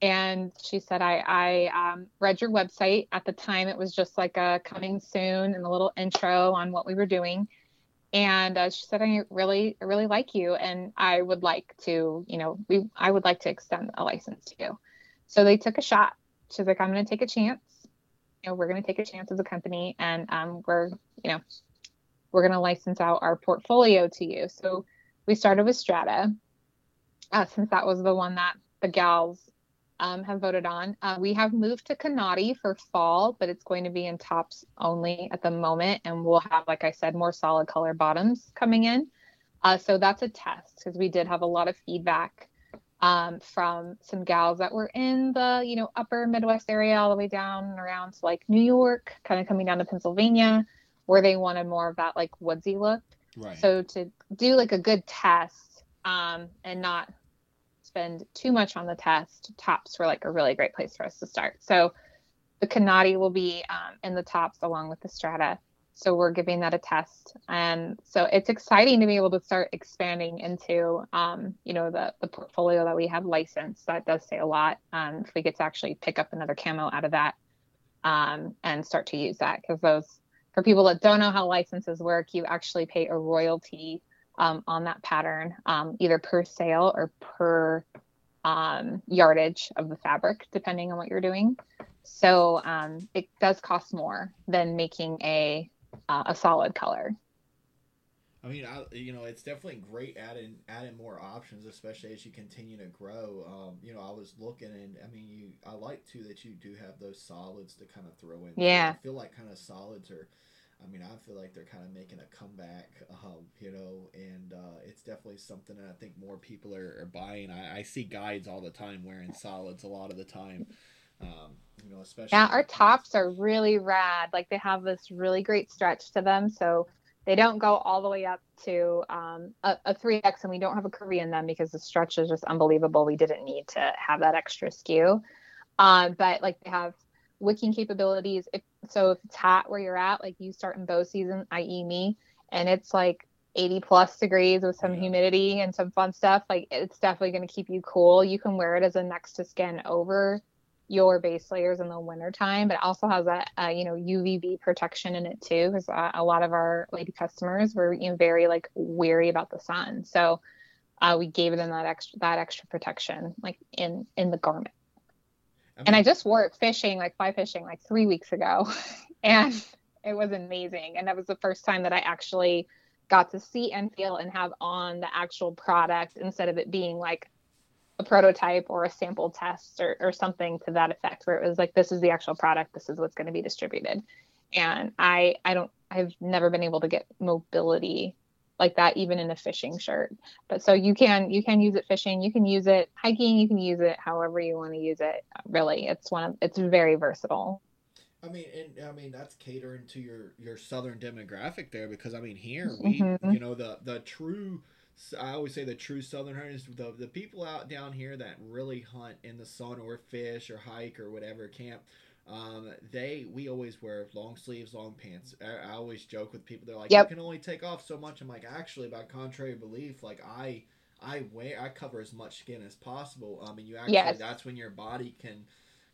and she said, I I um, read your website at the time. It was just like a coming soon and a little intro on what we were doing, and uh, she said, I really really like you, and I would like to, you know, we I would like to extend a license to you. So they took a shot. She's like, I'm going to take a chance. You know, we're going to take a chance as a company, and um, we're you know we're going to license out our portfolio to you. So we started with Strata, uh, since that was the one that the gals um, have voted on. Uh, we have moved to Kanati for fall, but it's going to be in tops only at the moment. And we'll have, like I said, more solid color bottoms coming in. Uh, so that's a test because we did have a lot of feedback um, from some gals that were in the, you know, upper Midwest area all the way down and around like New York, kind of coming down to Pennsylvania where they wanted more of that like woodsy look. Right. So to do like a good test um, and not spend too much on the test, tops were like a really great place for us to start. So the Kanati will be um, in the tops along with the Strata. So we're giving that a test, and so it's exciting to be able to start expanding into, um, you know, the the portfolio that we have licensed. That does say a lot. Um, if we get to actually pick up another camo out of that, um, and start to use that, because those for people that don't know how licenses work, you actually pay a royalty um, on that pattern, um, either per sale or per um, yardage of the fabric, depending on what you're doing. So um, it does cost more than making a uh, a solid color. I mean, I, you know, it's definitely great adding adding more options, especially as you continue to grow. Um, you know, I was looking, and I mean, you, I like too that you do have those solids to kind of throw in. Yeah, I feel like kind of solids are. I mean, I feel like they're kind of making a comeback, um, you know, and uh, it's definitely something that I think more people are, are buying. I, I see guides all the time wearing solids a lot of the time. Um, you know, especially yeah, our tops are really rad. Like they have this really great stretch to them, so they don't go all the way up to um, a, a 3X, and we don't have a curvy in them because the stretch is just unbelievable. We didn't need to have that extra SKU. Um, but like they have wicking capabilities. If, so if it's hot where you're at, like you start in bow season, i.e. me, and it's like 80 plus degrees with some humidity and some fun stuff, like it's definitely going to keep you cool. You can wear it as a next to skin over your base layers in the wintertime, but it also has that, uh, you know, UVB protection in it too, because uh, a lot of our lady customers were you know, very like weary about the sun. So uh, we gave them that extra, that extra protection like in, in the garment. I mean, and I just wore it fishing, like fly fishing like three weeks ago. and it was amazing. And that was the first time that I actually got to see and feel and have on the actual product instead of it being like a prototype or a sample test or, or something to that effect where it was like this is the actual product. This is what's going to be distributed. And i i don't i've never been able to get mobility like that even in a fishing shirt. But so you can you can use it fishing. You can use it hiking. You can use it however you want to use it. Really it's one of it's very versatile. I mean, and I mean that's catering to your your southern demographic there because I mean here we mm-hmm. you know the the true I always say the true southern hunters, the, the people out down here that really hunt in the sun or fish or hike or whatever camp, um, they we always wear long sleeves, long pants. I, I always joke with people. They're like, yep. you can only take off so much. I'm like, actually, by contrary belief, like I I wear I cover as much skin as possible. Um, and you actually yes. that's when your body can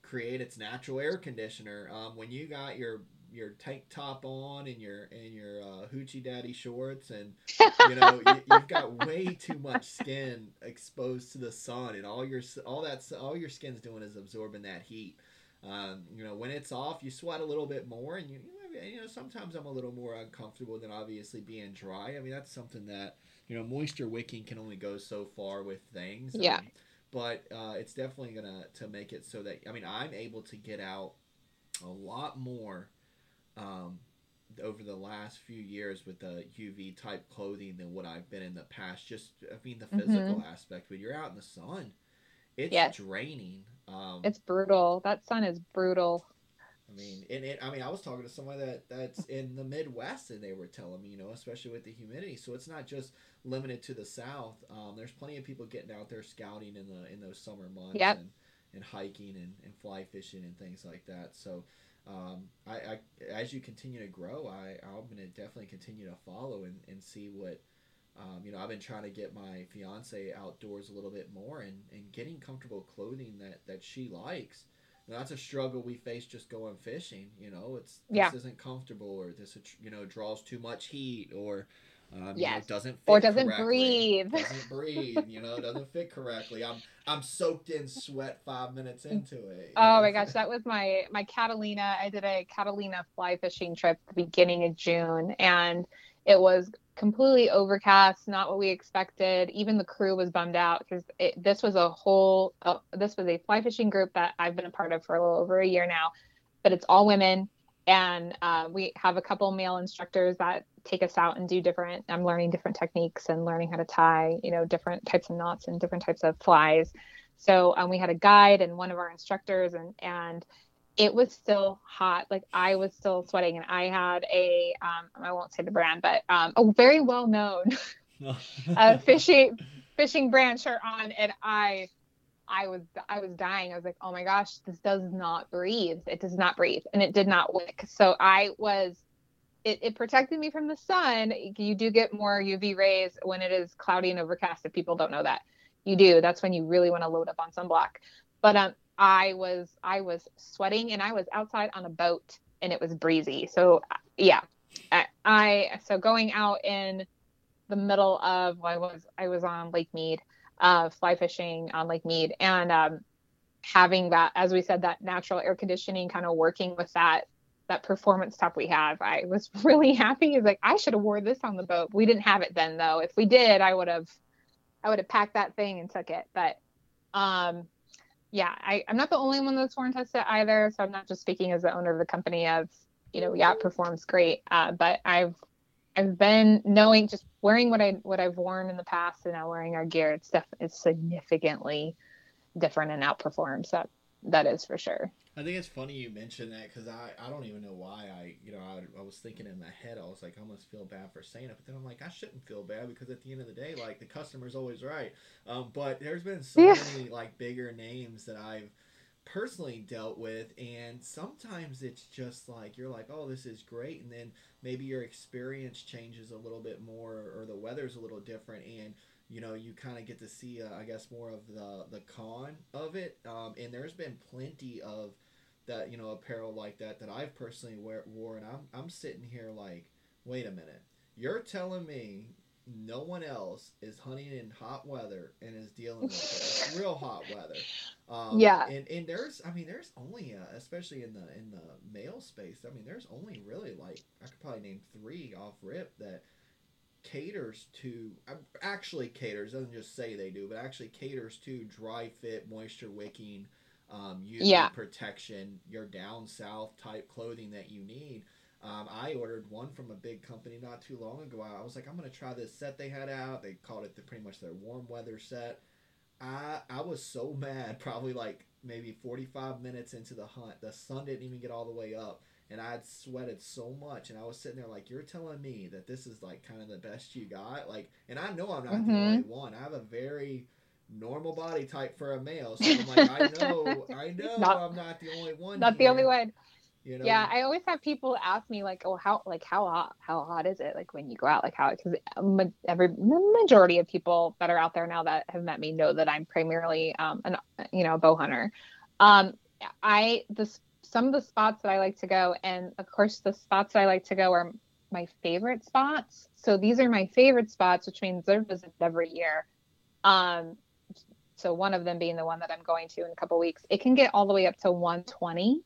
create its natural air conditioner. Um, when you got your your tank top on and your and your uh, hoochie daddy shorts, and you know you, have got way too much skin exposed to the sun, and all your all that all your skin's doing is absorbing that heat. Um, you know, when it's off, you sweat a little bit more, and you you know sometimes I'm a little more uncomfortable than obviously being dry. I mean that's something that you know moisture wicking can only go so far with things. Yeah. Um, but uh, it's definitely gonna to make it so that I mean I'm able to get out a lot more um, over the last few years with the UV type clothing than what I've been in the past. Just I mean the mm-hmm. physical mm-hmm. aspect when you're out in the sun, it's yes. draining. Um, it's brutal. That sun is brutal. I mean, and it, I mean, I was talking to somebody that that's in the Midwest, and they were telling me, you know, especially with the humidity. So it's not just limited to the South. Um, there's plenty of people getting out there scouting in the in those summer months yep. and, and hiking and, and fly fishing and things like that. So um, I, I, as you continue to grow, I, I'm going to definitely continue to follow and, and see what, um, you know, I've been trying to get my fiance outdoors a little bit more and, and getting comfortable clothing that, that she likes. Now, that's a struggle we face just going fishing. You know, it's this isn't comfortable or this, you know, draws too much heat or, um, yes. You know, doesn't or doesn't correctly. breathe. Doesn't breathe. You know, it doesn't fit correctly. I'm I'm soaked in sweat five minutes into it. Oh know? my gosh, that was my my Catalina. I did a Catalina fly fishing trip the beginning of June, and it was completely overcast, not what we expected. Even the crew was bummed out because this was a whole. Uh, this was a fly fishing group that I've been a part of for a little over a year now, but it's all women and uh, we have a couple male instructors that take us out and do different i'm learning different techniques and learning how to tie you know different types of knots and different types of flies. So um, we had a guide and one of our instructors and and it was still hot. Like i was still sweating and i had a um, i won't say the brand but um, a very well known uh, fishing fishing brand shirt on and i I was I was dying. I was like, oh my gosh, this does not breathe. It does not breathe, and it did not wick. So I was. It, it protected me from the sun. You do get more UV rays when it is cloudy and overcast. If people don't know that, you do. That's when you really want to load up on sunblock. But um, I was I was sweating, and I was outside on a boat, and it was breezy. So yeah, I, I so going out in the middle of well, I was I was on Lake Mead uh, fly fishing on Lake Mead, and um, having that, as we said, that natural air conditioning kind of working with that that performance top we have. I was really happy. Like I should have wore this on the boat. We didn't have it then though. If we did, I would have I would have packed that thing and took it. But um yeah, I, I'm not the only one that's worn tested either. So I'm not just speaking as the owner of the company of, you know, yeah, it performs great. Uh, but I've I've been knowing just wearing what I what I've worn in the past and now wearing our gear, it's def- it's significantly different and outperforms. That that is for sure. I think it's funny you mentioned that because I, I don't even know why I you know I, I was thinking in my head I was like I almost feel bad for saying it but then I'm like I shouldn't feel bad because at the end of the day like the customer's always right um, but there's been so yeah. many like bigger names that I've personally dealt with and sometimes it's just like you're like oh this is great and then maybe your experience changes a little bit more or the weather's a little different and you know you kind of get to see uh, i guess more of the the con of it um, and there's been plenty of that you know apparel like that that i've personally wear, wore and I'm, I'm sitting here like wait a minute. You're telling me no one else is hunting in hot weather and is dealing with it. Real hot weather. Um, yeah. And, and there's, I mean, there's only, uh, especially in the in the male space. I mean, there's only really like I could probably name three off rip that caters to uh, actually caters doesn't just say they do but actually caters to dry fit moisture wicking um, UV yeah. protection your down south type clothing that you need um, I ordered one from a big company not too long ago. I was like, I'm gonna try this set they had out. They called it the, pretty much their warm weather set. I I was so mad. Probably like maybe 45 minutes into the hunt, the sun didn't even get all the way up, and I had sweated so much, and I was sitting there like, you're telling me that this is like kind of the best you got, like, and I know I'm not mm-hmm. the only one. I have a very normal body type for a male, so I'm like, I know, I know, not, I'm not the only one. Not here. the only one. You know? Yeah, I always have people ask me like, "Oh, how like how hot how hot is it like when you go out like how?" Because every majority of people that are out there now that have met me know that I'm primarily um an you know a bow hunter. Um, I this some of the spots that I like to go, and of course the spots that I like to go are my favorite spots. So these are my favorite spots, which means they're visited every year. Um, so one of them being the one that I'm going to in a couple weeks. It can get all the way up to 120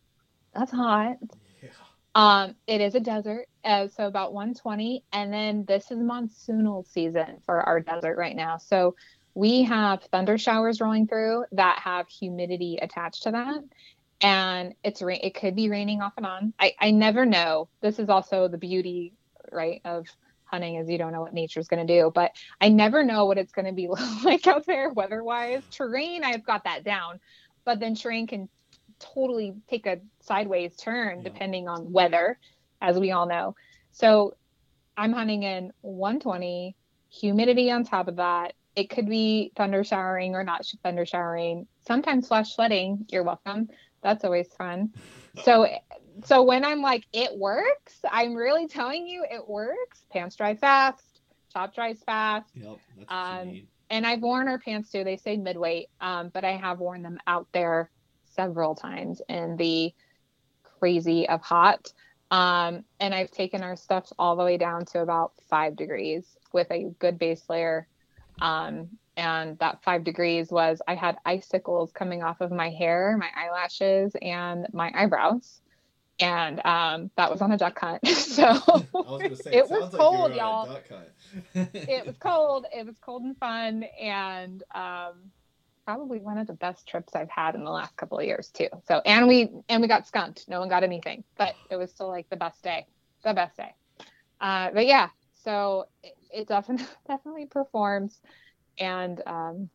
that's hot. Yeah. Um, it is a desert, uh, so about 120, and then this is monsoonal season for our desert right now. So we have thunder showers rolling through that have humidity attached to that, and it's ra- it could be raining off and on. I I never know. This is also the beauty, right, of hunting is you don't know what nature's going to do but i never know what it's going to be like out there weather wise terrain i've got that down but then terrain can totally take a sideways turn yeah. depending on weather, as we all know. So I'm hunting in 120, humidity on top of that. It could be thunder showering or not thunder showering. Sometimes flash flooding. You're welcome. That's always fun. So, so when I'm like, it works, I'm really telling you it works. Pants dry fast, top dries fast. Yep, that's um, and I've worn our pants too. They say midweight, um, but I have worn them out there several times in the crazy of hot. Um, and I've taken our stuff all the way down to about five degrees with a good base layer. Um, and that five degrees was I had icicles coming off of my hair, my eyelashes, and my eyebrows. And um, that was on a duck hunt. so was say, it, it was cold, like y'all. it was cold. It was cold and fun. And um, probably one of the best trips I've had in the last couple of years too. So and we and we got skunked. No one got anything, but it was still like the best day, the best day. Uh, but yeah, so it, it definitely definitely performs, and um,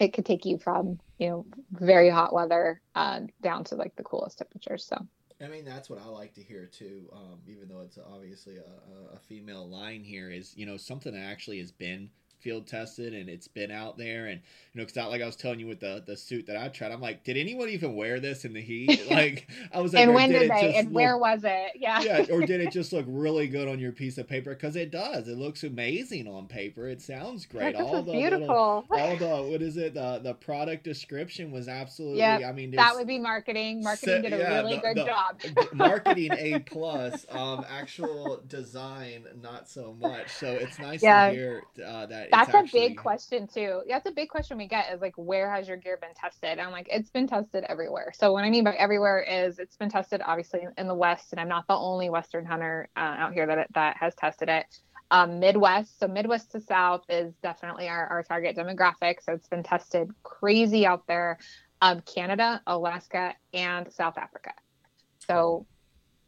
it could take you from you know very hot weather uh, down to like the coolest temperatures. So. I mean, that's what I like to hear too. Um, even though it's obviously a, a female line here, is you know something that actually has been field tested and it's been out there and you know it's not like I was telling you with the the suit that I tried I'm like did anyone even wear this in the heat? Like I was like and when did, did they? and look, where was it? Yeah. Yeah or did it just look really good on your piece of paper? Because it does. It looks amazing on paper. It sounds great. all the beautiful. little, all the what is it? The the product description was absolutely yeah I mean that would be marketing. Marketing did a yeah, really the, good the, job. marketing A plus um actual design not so much. So it's nice yeah. to hear uh, that that's actually... a big question too. That's a big question we get is like, where has your gear been tested? And I'm like, it's been tested everywhere. So what I mean by everywhere is it's been tested obviously in the West, and I'm not the only Western hunter uh, out here that that has tested it. Um, Midwest, so Midwest to South is definitely our, our target demographic. So it's been tested crazy out there. Um, Canada, Alaska, and South Africa. So,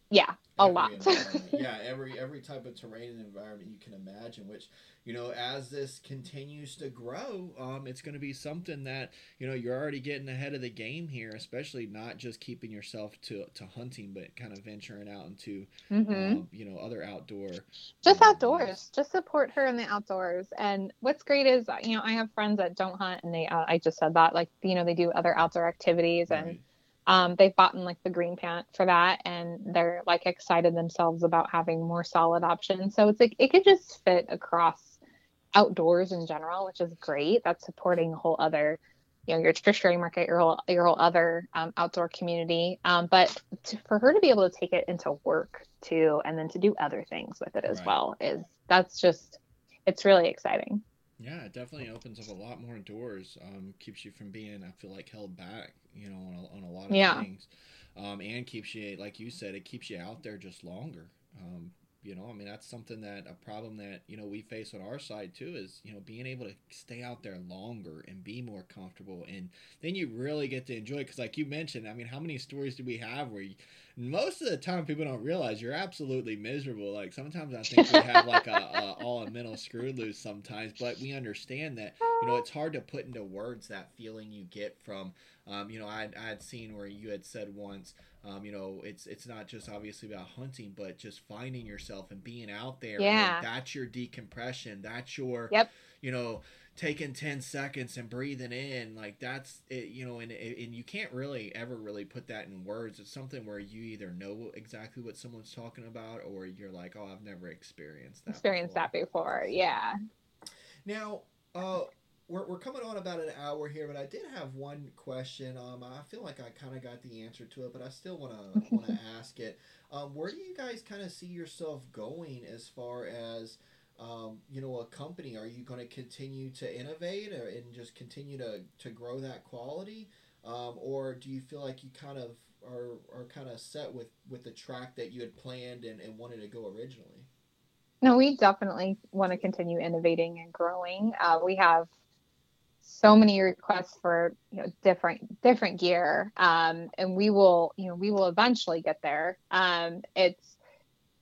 yeah, a every lot. yeah, every every type of terrain and environment you can imagine, which you know, as this continues to grow, um, it's going to be something that you know you're already getting ahead of the game here, especially not just keeping yourself to to hunting, but kind of venturing out into mm-hmm. um, you know other outdoor. Just um, outdoors, just support her in the outdoors. And what's great is you know I have friends that don't hunt, and they uh, I just said that like you know they do other outdoor activities right. and. Um, they've bought in like the green pant for that and they're like excited themselves about having more solid options so it's like it could just fit across outdoors in general, which is great. That's supporting a whole other, you know, your tertiary market, your whole your whole other um, outdoor community. Um, but to, for her to be able to take it into work too, and then to do other things with it as right. well, is that's just it's really exciting. Yeah, it definitely opens up a lot more doors. Um, keeps you from being, I feel like, held back, you know, on a, on a lot of yeah. things. Um, and keeps you, like you said, it keeps you out there just longer. Um, you know, I mean, that's something that a problem that, you know, we face on our side too is, you know, being able to stay out there longer and be more comfortable. And then you really get to enjoy it. Cause, like you mentioned, I mean, how many stories do we have where you, most of the time people don't realize you're absolutely miserable. Like sometimes I think we have like a, a all a mental screw loose sometimes, but we understand that, you know, it's hard to put into words that feeling you get from, um, you know, I, I had seen where you had said once, um, you know, it's it's not just obviously about hunting, but just finding yourself and being out there. Yeah. that's your decompression. That's your, yep. you know, taking 10 seconds and breathing in like that's it you know and, and you can't really ever really put that in words it's something where you either know exactly what someone's talking about or you're like oh i've never experienced that experienced before. that before yeah now uh we're, we're coming on about an hour here, but I did have one question. Um, I feel like I kind of got the answer to it, but I still want to want to ask it. Um, where do you guys kind of see yourself going as far as um, you know a company? Are you going to continue to innovate or, and just continue to to grow that quality, um, or do you feel like you kind of are are kind of set with with the track that you had planned and, and wanted to go originally? No, we definitely want to continue innovating and growing. Uh, we have so many requests for you know different different gear um, and we will you know we will eventually get there um, it's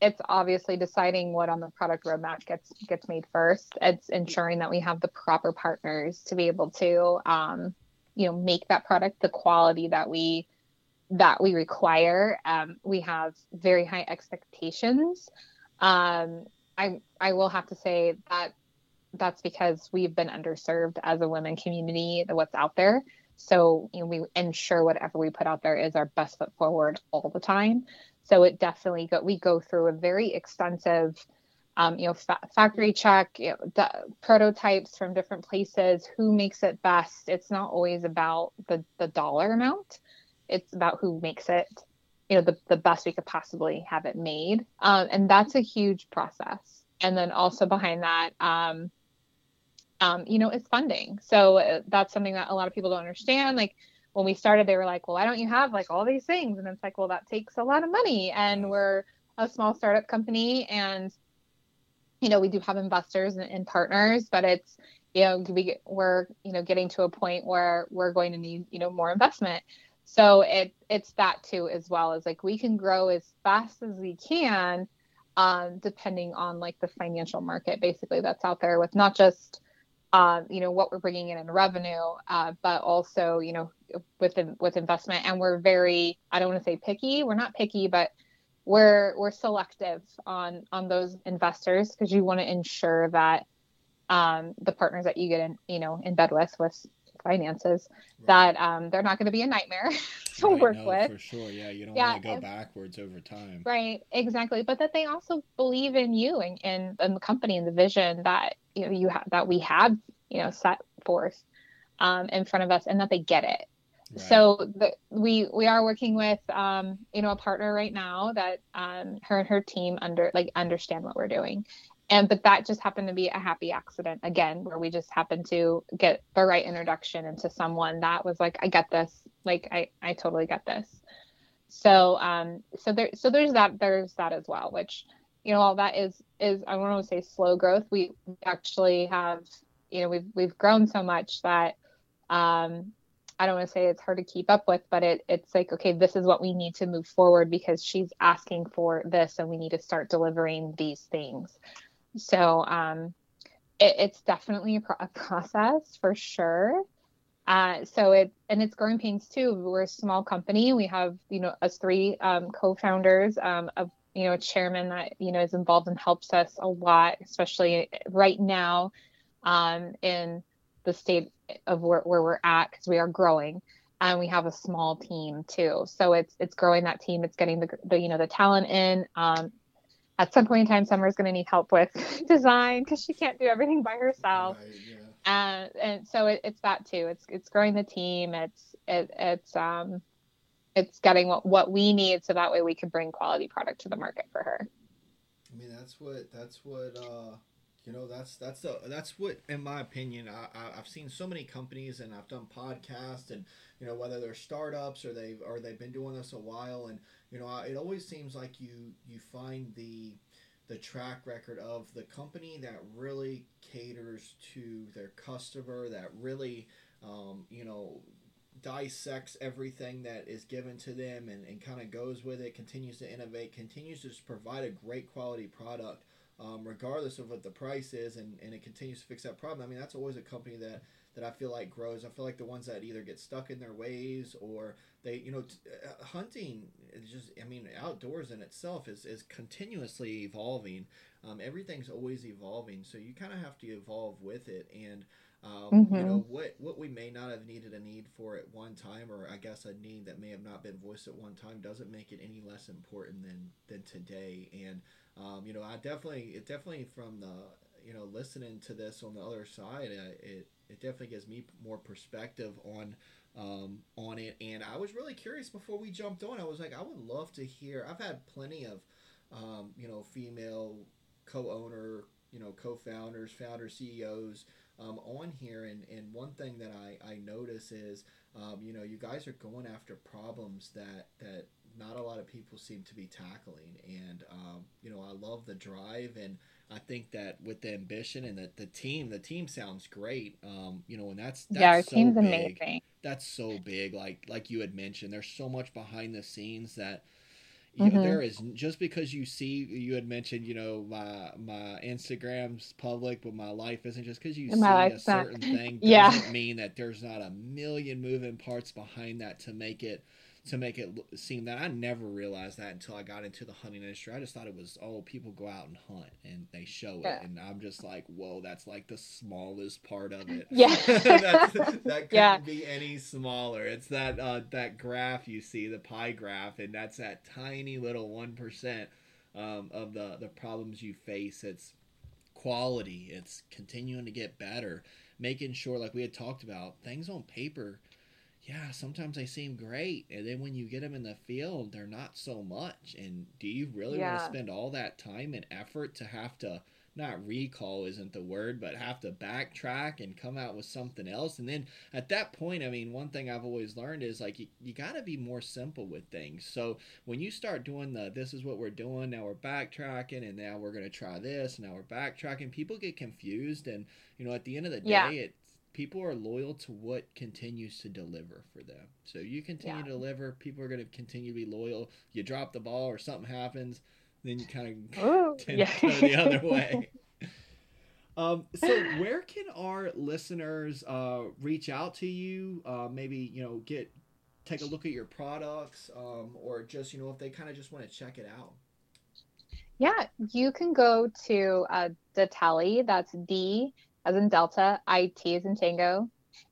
it's obviously deciding what on the product roadmap gets gets made first. It's ensuring that we have the proper partners to be able to um, you know make that product the quality that we that we require. Um, we have very high expectations. Um, I I will have to say that that's because we've been underserved as a women community what's out there. So you know we ensure whatever we put out there is our best foot forward all the time so it definitely go we go through a very extensive um, you know fa- factory check you know, the prototypes from different places who makes it best it's not always about the the dollar amount it's about who makes it you know the, the best we could possibly have it made um, and that's a huge process and then also behind that um, um, you know, is funding. So uh, that's something that a lot of people don't understand. Like when we started, they were like, well, why don't you have like all these things? And it's like, well, that takes a lot of money. And we're a small startup company and, you know, we do have investors and, and partners, but it's, you know, we, we're, you know, getting to a point where we're going to need, you know, more investment. So it, it's that too, as well as like we can grow as fast as we can, um, depending on like the financial market basically that's out there with not just, um, you know what we're bringing in in revenue, uh, but also you know with with investment. And we're very I don't want to say picky. We're not picky, but we're we're selective on on those investors because you want to ensure that um, the partners that you get in you know in bed with with finances right. that um, they're not going to be a nightmare to right, work no, with. For sure, yeah, you don't yeah, want to go backwards over time. Right, exactly. But that they also believe in you and, and, and the company and the vision that you know you have that we have you know set forth um, in front of us, and that they get it. Right. So the, we we are working with um, you know a partner right now that um, her and her team under like understand what we're doing, and but that just happened to be a happy accident again where we just happened to get the right introduction into someone that was like i get this. Like i i totally get this. So um so there so there's that there's that as well which you know all that is is i want to say slow growth. We we actually have you know we've we've grown so much that um I don't want to say it's hard to keep up with, but it it's like okay, this is what we need to move forward because she's asking for this, and we need to start delivering these things. So um, it, it's definitely a, pro- a, process for sure. Uh, so it and it's growing pains too. We're a small company. We have you know us three um, co-founders, um, of you know a chairman that you know is involved and helps us a lot, especially right now um, in the state of where, where we're at because we are growing and we have a small team too so it's it's growing that team it's getting the, the you know the talent in um, at some point in time summer's going to need help with design because she can't do everything by herself. Right, yeah. uh, and so it, it's that too. It's it's growing the team. It's it, it's um it's getting what, what we need so that way we can bring quality product to the market for her. I mean that's what that's what uh you know that's that's the that's what in my opinion I, I have seen so many companies and I've done podcasts and you know whether they're startups or they've or they've been doing this a while and you know it always seems like you you find the the track record of the company that really caters to their customer that really um, you know dissects everything that is given to them and, and kind of goes with it continues to innovate continues to provide a great quality product um, regardless of what the price is, and, and it continues to fix that problem. I mean, that's always a company that, that I feel like grows. I feel like the ones that either get stuck in their ways or they, you know, t- uh, hunting is just, I mean, outdoors in itself is, is continuously evolving. Um, everything's always evolving, so you kind of have to evolve with it. And um, mm-hmm. You know what what we may not have needed a need for at one time, or I guess a need that may have not been voiced at one time, doesn't make it any less important than than today. And um, you know, I definitely it definitely from the you know listening to this on the other side, uh, it it definitely gives me more perspective on um, on it. And I was really curious before we jumped on. I was like, I would love to hear. I've had plenty of um, you know female co-owner, you know co-founders, founder CEOs um, on here, and and one thing that I I notice is um, you know you guys are going after problems that that not a lot of people seem to be tackling. And um, you know, I love the drive, and I think that with the ambition and the, the team, the team sounds great. Um, you know, and that's, that's yeah, our so team's big. amazing. That's so big. Like like you had mentioned, there's so much behind the scenes that. You know, mm-hmm. there is just because you see you had mentioned you know my my Instagram's public but my life isn't just because you my see a certain not. thing doesn't yeah. mean that there's not a million moving parts behind that to make it to make it seem that I never realized that until I got into the hunting industry. I just thought it was oh people go out and hunt and they show it, and I'm just like whoa that's like the smallest part of it. Yeah, that couldn't yeah. be any smaller. It's that uh, that graph you see the pie graph, and that's that tiny little one percent um, of the the problems you face. It's quality. It's continuing to get better, making sure like we had talked about things on paper yeah, sometimes they seem great, and then when you get them in the field, they're not so much. And do you really yeah. want to spend all that time and effort to have to not recall isn't the word, but have to backtrack and come out with something else? And then at that point, I mean, one thing I've always learned is like you, you got to be more simple with things. So when you start doing the this is what we're doing, now we're backtracking, and now we're going to try this, now we're backtracking, people get confused. And, you know, at the end of the day, yeah. it people are loyal to what continues to deliver for them. So you continue yeah. to deliver, people are going to continue to be loyal. You drop the ball or something happens, then you kind of tend yeah. to go the other way. Um, so where can our listeners uh, reach out to you? Uh, maybe you know get take a look at your products, um, or just you know if they kind of just want to check it out. Yeah, you can go to uh. That's D as in Delta, IT as in Tango,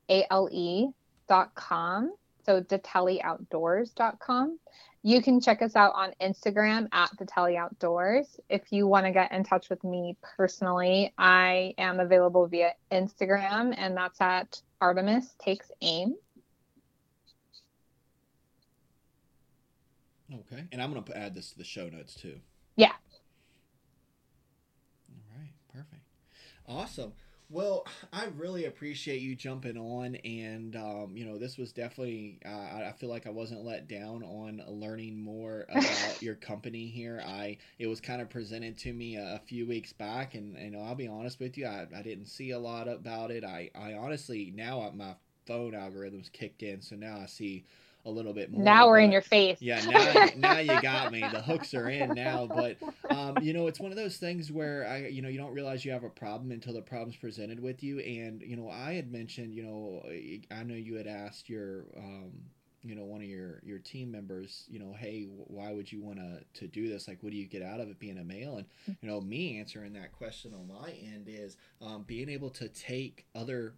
A-L-E dot com. So com. You can check us out on Instagram at Ditale Outdoors. If you want to get in touch with me personally, I am available via Instagram, and that's at Artemis Takes Aim. Okay, and I'm going to add this to the show notes too. Yeah. All right. Perfect. Awesome. Well, I really appreciate you jumping on, and um, you know, this was definitely. Uh, I feel like I wasn't let down on learning more about your company here. I it was kind of presented to me a, a few weeks back, and you know, I'll be honest with you, I, I didn't see a lot about it. I I honestly now my phone algorithms kicked in, so now I see a little bit more. Now we're in your face. Yeah, now now you got me. The hooks are in now, but um, you know, it's one of those things where I, you know, you don't realize you have a problem until the problem's presented with you. And you know, I had mentioned, you know, I know you had asked your. Um, you know one of your your team members you know hey why would you want to to do this like what do you get out of it being a male and you know me answering that question on my end is um, being able to take other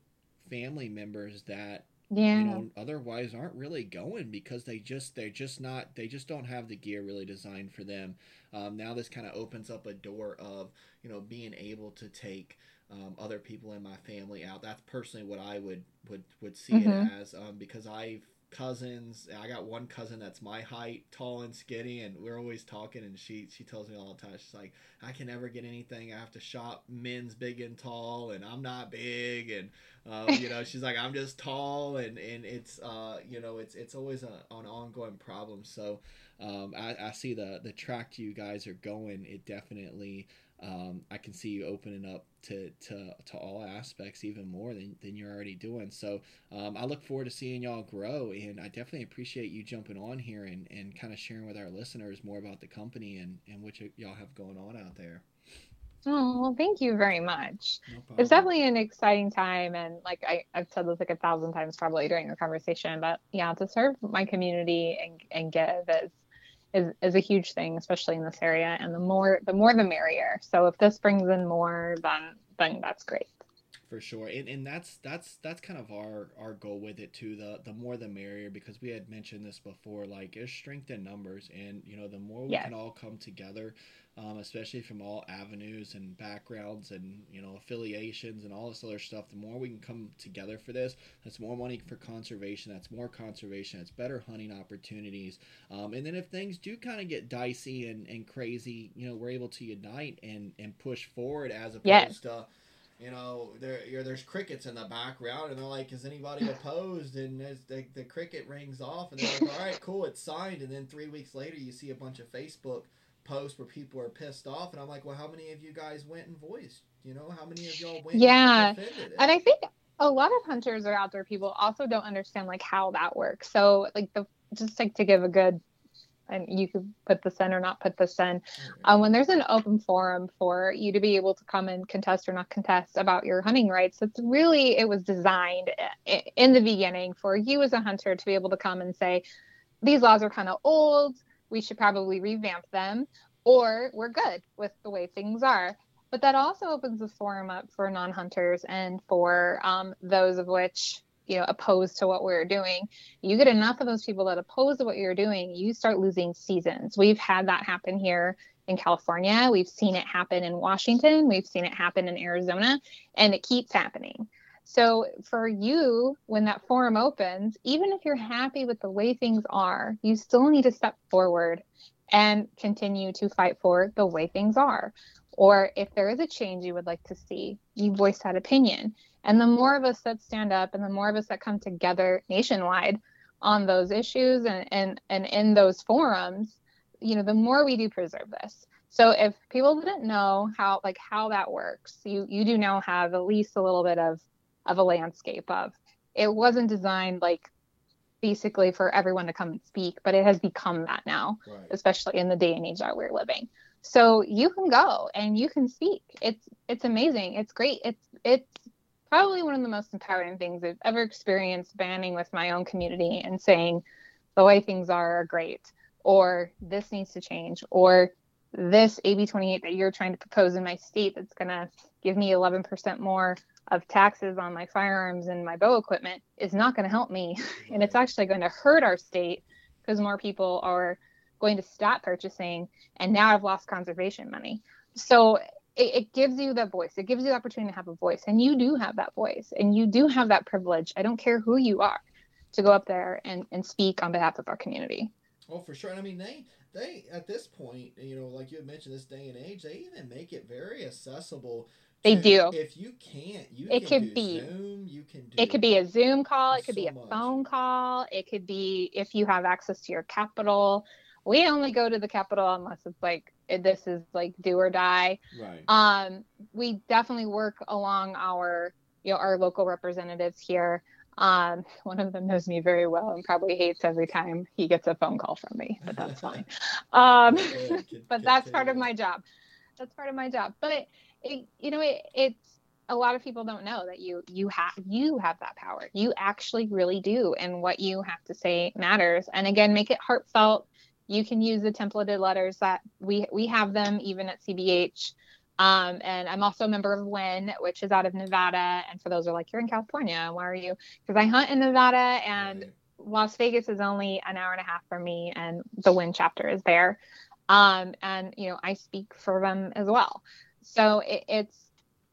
family members that yeah. you know otherwise aren't really going because they just they're just not they just don't have the gear really designed for them um, now this kind of opens up a door of you know being able to take um, other people in my family out that's personally what i would would would see mm-hmm. it as um, because i've cousins. I got one cousin that's my height, tall and skinny, and we're always talking. And she she tells me all the time, she's like, I can never get anything. I have to shop men's big and tall, and I'm not big, and uh, you know, she's like, I'm just tall, and and it's uh, you know, it's it's always a, an ongoing problem. So um, I, I see the the track you guys are going. It definitely um, I can see you opening up to, to, to all aspects even more than, than you're already doing. So um, I look forward to seeing y'all grow, and I definitely appreciate you jumping on here and, and kind of sharing with our listeners more about the company and, and what y'all have going on out there. Oh, well, thank you very much. No it's definitely an exciting time. And like I, I've said this like a thousand times probably during the conversation, but yeah, to serve my community and, and give is is, is a huge thing, especially in this area. And the more the more the merrier. So if this brings in more, then then that's great. For sure, and, and that's that's that's kind of our our goal with it too. The the more the merrier, because we had mentioned this before. Like there's strength in numbers, and you know the more we yes. can all come together, um, especially from all avenues and backgrounds and you know affiliations and all this other stuff. The more we can come together for this, that's more money for conservation. That's more conservation. That's better hunting opportunities. Um, and then if things do kind of get dicey and, and crazy, you know, we're able to unite and and push forward as opposed yes. to you know, there there's crickets in the background, and they're like, "Is anybody opposed?" And as the, the cricket rings off, and they're like, "All right, cool, it's signed." And then three weeks later, you see a bunch of Facebook posts where people are pissed off, and I'm like, well, how many of you guys went and voiced? You know, how many of y'all went? Yeah, and, and I think a lot of hunters or outdoor people also don't understand like how that works. So like the just like to give a good and you could put this in or not put this in. Um, when there's an open forum for you to be able to come and contest or not contest about your hunting rights, it's really it was designed in the beginning for you as a hunter to be able to come and say, these laws are kind of old we should probably revamp them, or we're good with the way things are. But that also opens the forum up for non hunters and for um, those of which you know opposed to what we're doing you get enough of those people that oppose what you're doing you start losing seasons. We've had that happen here in california. We've seen it happen in washington. We've seen it happen in arizona and it keeps happening. So for you, when that forum opens, even if you're happy with the way things are, you still need to step forward and continue to fight for the way things are. Or if there is a change you would like to see, you voice that opinion. And the more of us that stand up and the more of us that come together nationwide on those issues and, and, and in those forums, you know, the more we do preserve this. So if people didn't know how like how that works, you you do now have at least a little bit of of a landscape of. It wasn't designed like basically for everyone to come and speak, but it has become that now, right. especially in the day and age that we're living. So you can go and you can speak. It's it's amazing. It's great. It's it's probably one of the most empowering things I've ever experienced banning with my own community and saying the way things are are great or this needs to change or this AB 28 that you're trying to propose in my state that's going to give me 11% more of taxes on my firearms and my bow equipment is not going to help me. And it's actually going to hurt our state because more people are going to stop purchasing. And now I've lost conservation money. So it, it gives you the voice, it gives you the opportunity to have a voice. And you do have that voice and you do have that privilege. I don't care who you are to go up there and, and speak on behalf of our community. Oh, for sure. And I mean, they they at this point, you know, like you had mentioned, this day and age, they even make it very accessible. They to- do. If you can't, you It can could do be- Zoom. You can do. It could be a Zoom call, it could be a much. phone call, it could be if you have access to your capital. We only go to the capital unless it's like this is like do or die. right. Um, we definitely work along our you know our local representatives here. Um, one of them knows me very well and probably hates every time he gets a phone call from me, but that's fine. Um, Good, good, but that's part of my job. That's part of my job. But it, you know, it, it's a lot of people don't know that you you have you have that power. You actually really do, and what you have to say matters. And again, make it heartfelt. You can use the templated letters that we we have them even at CBH. Um, and I'm also a member of WIN, which is out of Nevada. And for those who are like, you're in California, why are you? Because I hunt in Nevada, and Right. Las Vegas is only an hour and a half from me, and the Win chapter is there. Um, and you know, I speak for them as well. So it, it's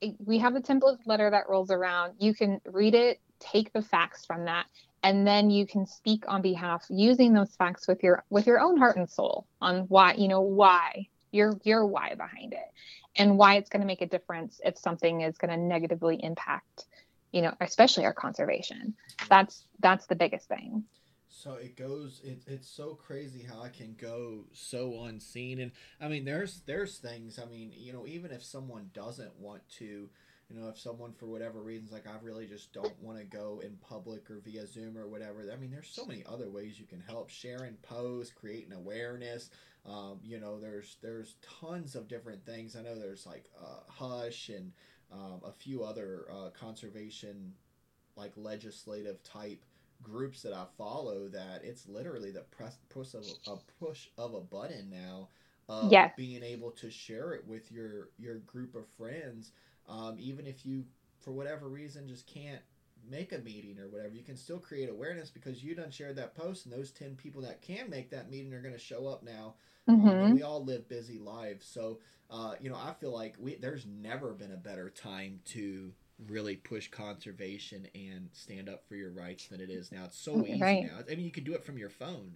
it, we have the template letter that rolls around. You can read it, take the facts from that, and then you can speak on behalf using those facts with your with your own heart and soul on why you know why your your why behind it and why it's going to make a difference if something is going to negatively impact you know especially our conservation that's that's the biggest thing So it goes. It, it's so crazy how i can go so unseen. And I mean, there's there's things. I mean, you know, even if someone doesn't want to, you know, if someone for whatever reasons, like I really just don't want to go in public or via Zoom or whatever. I mean, there's so many other ways you can help. Sharing posts, creating awareness. Um, you know, there's there's tons of different things. I know there's like uh, Hush and um, a few other uh, conservation, like legislative type groups that I follow that it's literally the press push of a, push of a button now of Yes. being able to share it with your your group of friends um, even if you for whatever reason just can't make a meeting or whatever you can still create awareness because you done shared that post and those 10 people that can make that meeting are going to show up now. Um, hmm and we all live busy lives. So uh, you know i feel like we there's never been a better time to really push conservation and stand up for your rights than it is now. It's so easy Right. now. I mean you can do it from your phone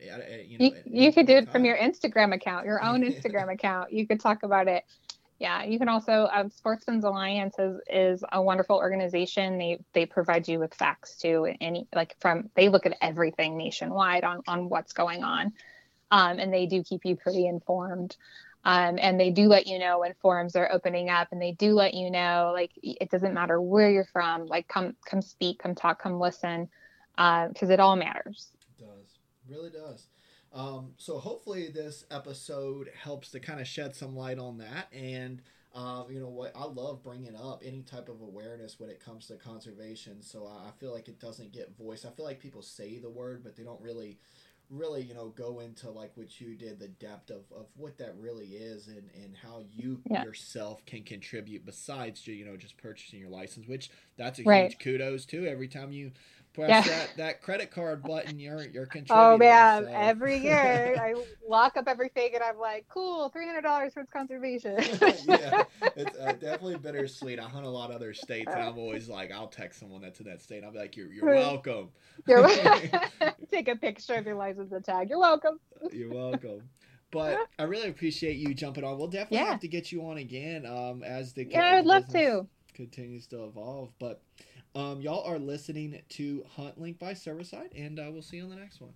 you know you, you could do it in from your instagram account your own instagram account. You could talk about it yeah you can also um, sportsmen's alliance is, is a wonderful organization. They they provide you with facts too any like from they look at everything nationwide on on what's going on um, and they do keep you pretty informed. Um, and they do let you know when forums are opening up and they do let you know like it doesn't matter where you're from like come come speak come talk come listen because it all matters. It does. Really does um, so hopefully this episode helps to kind of shed some light on that and um, you know what i love bringing up any type of awareness when it comes to conservation so i feel like it doesn't get voiced i feel like people say the word but they don't really really you know go into like what you did the depth of, of what that really is and and how you Yeah. yourself can contribute besides you know just purchasing your license which that's a Right. huge kudos too every time you press Yeah. that, that credit card button you're you're contributing Oh man, so- every year I lock up everything and I'm like, cool, three hundred dollars for conservation. yeah, it's uh, definitely bittersweet. I hunt a lot of other states, and I'm always like, I'll text someone that's in that state. I'll be like, "You're, you're welcome. You're take a picture of your license and tag. You're welcome. You're welcome." But I really appreciate you jumping on. We'll definitely Yeah. have to get you on again um, as the Yeah, I'd love to. continues to evolve. But um, y'all are listening to Hunt Link by Cervicide, and uh, we'll see you on the next one.